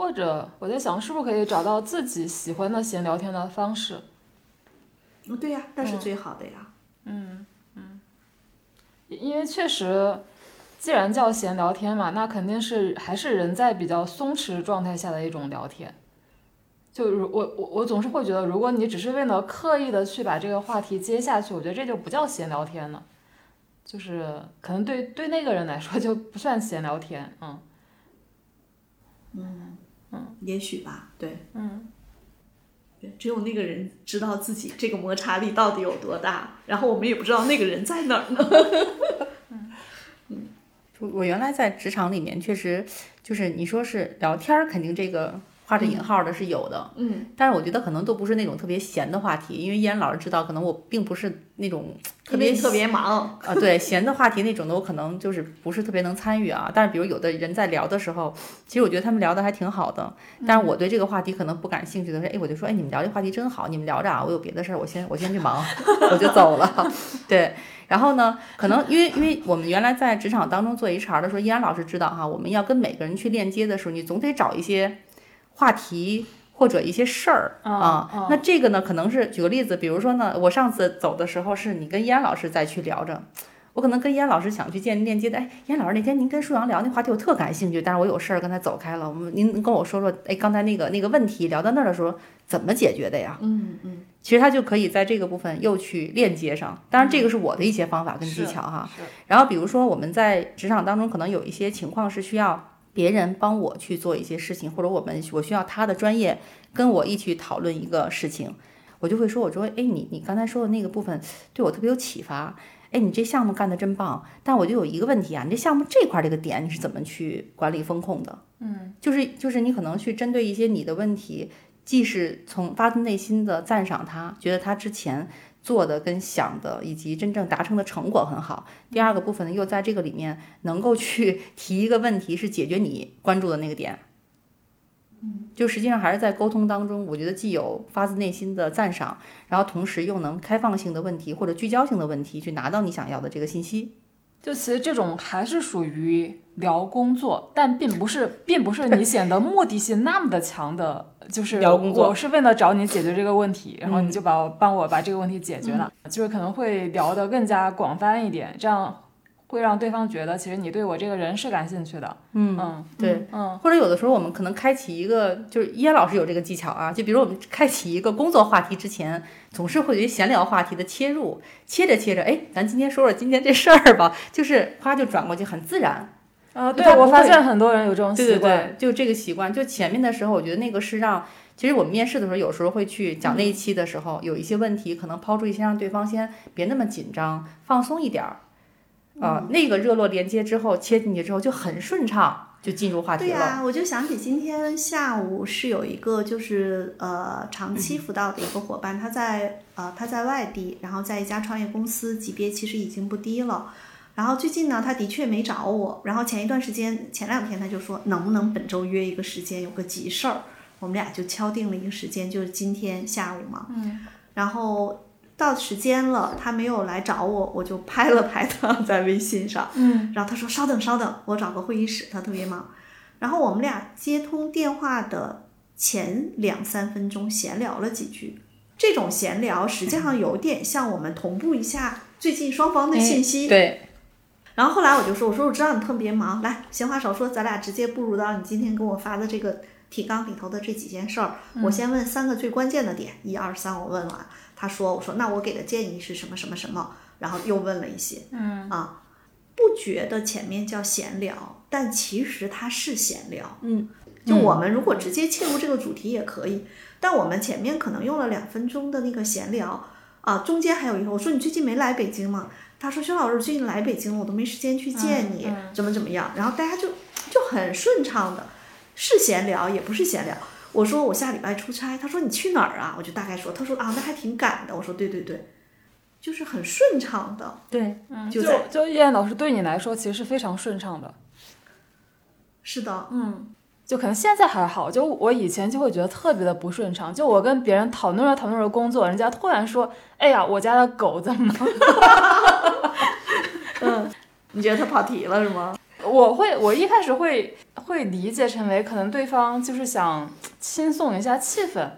或者我在想，是不是可以找到自己喜欢的闲聊天的方式？嗯，对呀，那是最好的呀。嗯嗯因为确实，既然叫闲聊天嘛，那肯定是还是人在比较松弛状态下的一种聊天。就如我我我总是会觉得，如果你只是为了刻意的去把这个话题接下去，我觉得这就不叫闲聊天了，就是可能对对那个人来说就不算闲聊天，嗯，也许吧，对，嗯，对，只有那个人知道自己这个摩擦力到底有多大，然后我们也不知道那个人在哪儿呢。<laughs> 嗯。我原来在职场里面确实就是你说是聊天儿，肯定这个画着引号的是有的，嗯，但是我觉得可能都不是那种特别闲的话题，因为依然老师知道，可能我并不是那种特别特别忙，啊，对闲的话题那种的，我可能就是不是特别能参与啊。但是比如有的人在聊的时候，其实我觉得他们聊的还挺好的，但是我对这个话题可能不感兴趣的时候，哎，我就说，哎，你们聊这话题真好，你们聊着啊，我有别的事儿，我先我先去忙，<laughs> 我就走了。<laughs> 对，然后呢，可能因为因为我们原来在职场当中做 HR 的时候，依然老师知道哈，我们要跟每个人去链接的时候，你总得找一些话题。或者一些事儿啊，那这个呢，可能是举个例子，比如说呢，我上次走的时候是你跟依安老师再去聊着，我可能跟依安老师想去建立链接的，哎，依安老师那天您跟舒阳聊那话题我特感兴趣，但是我有事儿跟他走开了，我们您跟我说说，哎，刚才那个那个问题聊到那儿的时候怎么解决的呀？嗯嗯，其实他就可以在这个部分又去链接上，当然这个是我的一些方法跟技巧哈。是然后比如说我们在职场当中可能有一些情况是需要。别人帮我去做一些事情，或者我们我需要他的专业跟我一起讨论一个事情，我就会说，我说，哎，你你刚才说的那个部分对我特别有启发，哎，你这项目干得真棒，但我就有一个问题啊，你这项目这块这个点你是怎么去管理风控的？嗯，就是就是你可能去针对一些你的问题，既是从发自内心的赞赏他，觉得他之前。做的跟想的以及真正达成的成果很好。第二个部分呢，又在这个里面能够去 <laughs> 提一个问题，是解决你关注的那个点。嗯，就实际上还是在沟通当中，我觉得既有发自内心的赞赏，然后同时又能开放性的问题或者聚焦性的问题去拿到你想要的这个信息。就其实这种还是属于聊工作，但并不是，并不是你显得目的性那么的强的，就是聊工作我是为了找你解决这个问题，然后你就把我帮我把这个问题解决了，就是可能会聊得更加广泛一点，这样会让对方觉得其实你对我这个人是感兴趣的。嗯嗯，对，嗯，或者有的时候我们可能开启一个，就是叶老师有这个技巧啊，就比如我们开启一个工作话题之前，总是会有一闲聊话题的切入，切着切着，哎，咱今天说说今天这事儿吧，就是啪就转过去，很自然。啊，就对我发现很多人有这种对对习惯，对，就这个习惯，就前面的时候，我觉得那个是让，其实我们面试的时候，有时候会去讲那一期的时候，有一些问题可能抛出一些，让对方先别那么紧张，放松一点儿，啊、那个热络连接之后切进去之后就很顺畅，就进入话题了。对呀、我就想起今天下午是有一个就是呃长期辅导的一个伙伴，他在呃他在外地，然后在一家创业公司，级别其实已经不低了。然后最近呢，他的确没找我。然后前一段时间，前两天他就说能不能本周约一个时间，有个急事儿。我们俩就敲定了一个时间，就是今天下午嘛。嗯。然后到时间了，他没有来找我，我就拍了拍他 <laughs> 在微信上。嗯，然后他说稍等稍等，我找个会议室，他特别忙。然后我们俩接通电话的前两三分钟闲聊了几句。这种闲聊实际上有点像我们同步一下最近双方的信息。对，然后后来我就说，我说我知道你特别忙，来，闲话少说，咱俩直接步入到你今天给我发的这个提纲里头的这几件事儿。我先问三个最关键的点，一二三，我问完，他说，我说那我给的建议是什么什么什么，然后又问了一些，嗯啊，不觉得前面叫闲聊，但其实它是闲聊。嗯，就我们如果直接切入这个主题也可以，但我们前面可能用了两分钟的那个闲聊啊，中间还有一个我说你最近没来北京吗？他说薛老师最近来北京了，我都没时间去见你，怎么怎么样？然后大家就就很顺畅的，是闲聊也不是闲聊。我说我下礼拜出差，他说你去哪儿啊？我就大概说，他说啊那还挺赶的。我说对对对，就是很顺畅的，对，嗯就在就叶燕老师对你来说其实是非常顺畅的，是的，嗯就可能现在还好，就我以前就会觉得特别的不顺畅。就我跟别人讨论着讨论着工作，人家突然说：“哎呀，我家的狗怎么了 <laughs> 你觉得他跑题了是吗？？”我会，我一开始会会理解成为可能对方就是想轻松一下气氛，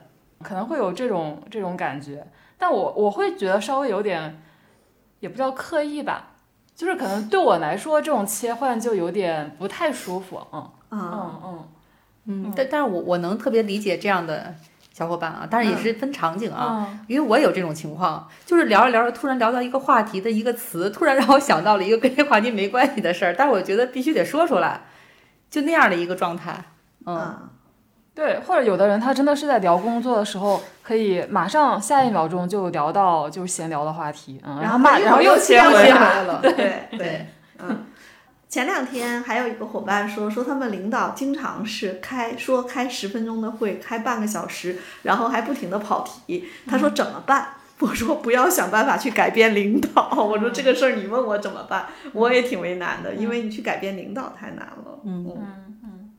可能会有这种这种感觉。但我我会觉得稍微有点，也不叫刻意吧，就是可能对我来说这种切换就有点不太舒服。嗯、嗯嗯。嗯，但但是我我能特别理解这样的小伙伴啊，但是也是分场景啊，嗯。因为我有这种情况，就是聊着聊着突然聊到一个话题的一个词，突然让我想到了一个跟这话题没关系的事儿，但是我觉得必须得说出来，就那样的一个状态，嗯，嗯。对，或者有的人他真的是在聊工作的时候，可以马上下一秒钟就聊到就是闲聊的话题，嗯，然后马然后又切回切来，了，对对，嗯。前两天还有一个伙伴说，说他们领导经常是开说开十分钟的会，开半个小时，然后还不停的跑题。他说怎么办？<laughs> 我说不要想办法去改变领导。<laughs> 我说这个事儿你问我怎么办，我也挺为难的，因为你去改变领导太难了。嗯嗯嗯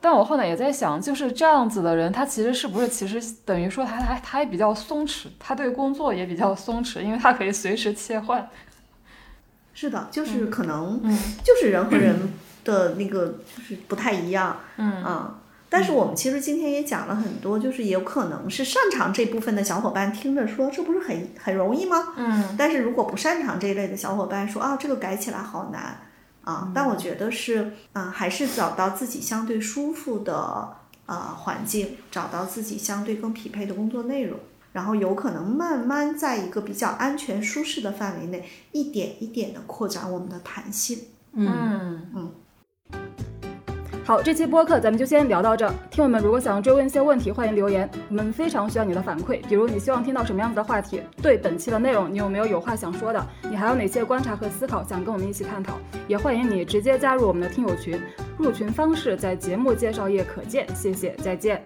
但我后来也在想，就是这样子的人，他其实是不是其实等于说他他他也比较松弛，他对工作也比较松弛，因为他可以随时切换。是的，就是可能嗯就是人和人的那个就是不太一样。嗯啊。但是我们其实今天也讲了很多，就是也有可能是擅长这部分的小伙伴听着说，这不是很很容易吗？嗯但是如果不擅长这一类的小伙伴说啊，这个改起来好难啊，但我觉得是啊，还是找到自己相对舒服的啊环境，找到自己相对更匹配的工作内容，然后有可能慢慢在一个比较安全舒适的范围内，一点一点的扩展我们的弹性。嗯嗯。好，这期播客咱们就先聊到这儿。听友们如果想追问一些问题，欢迎留言，我们非常需要你的反馈。比如你希望听到什么样子的话题？对本期的内容，你有没有有话想说的？你还有哪些观察和思考想跟我们一起探讨？也欢迎你直接加入我们的听友群，入群方式在节目介绍页可见。谢谢，再见。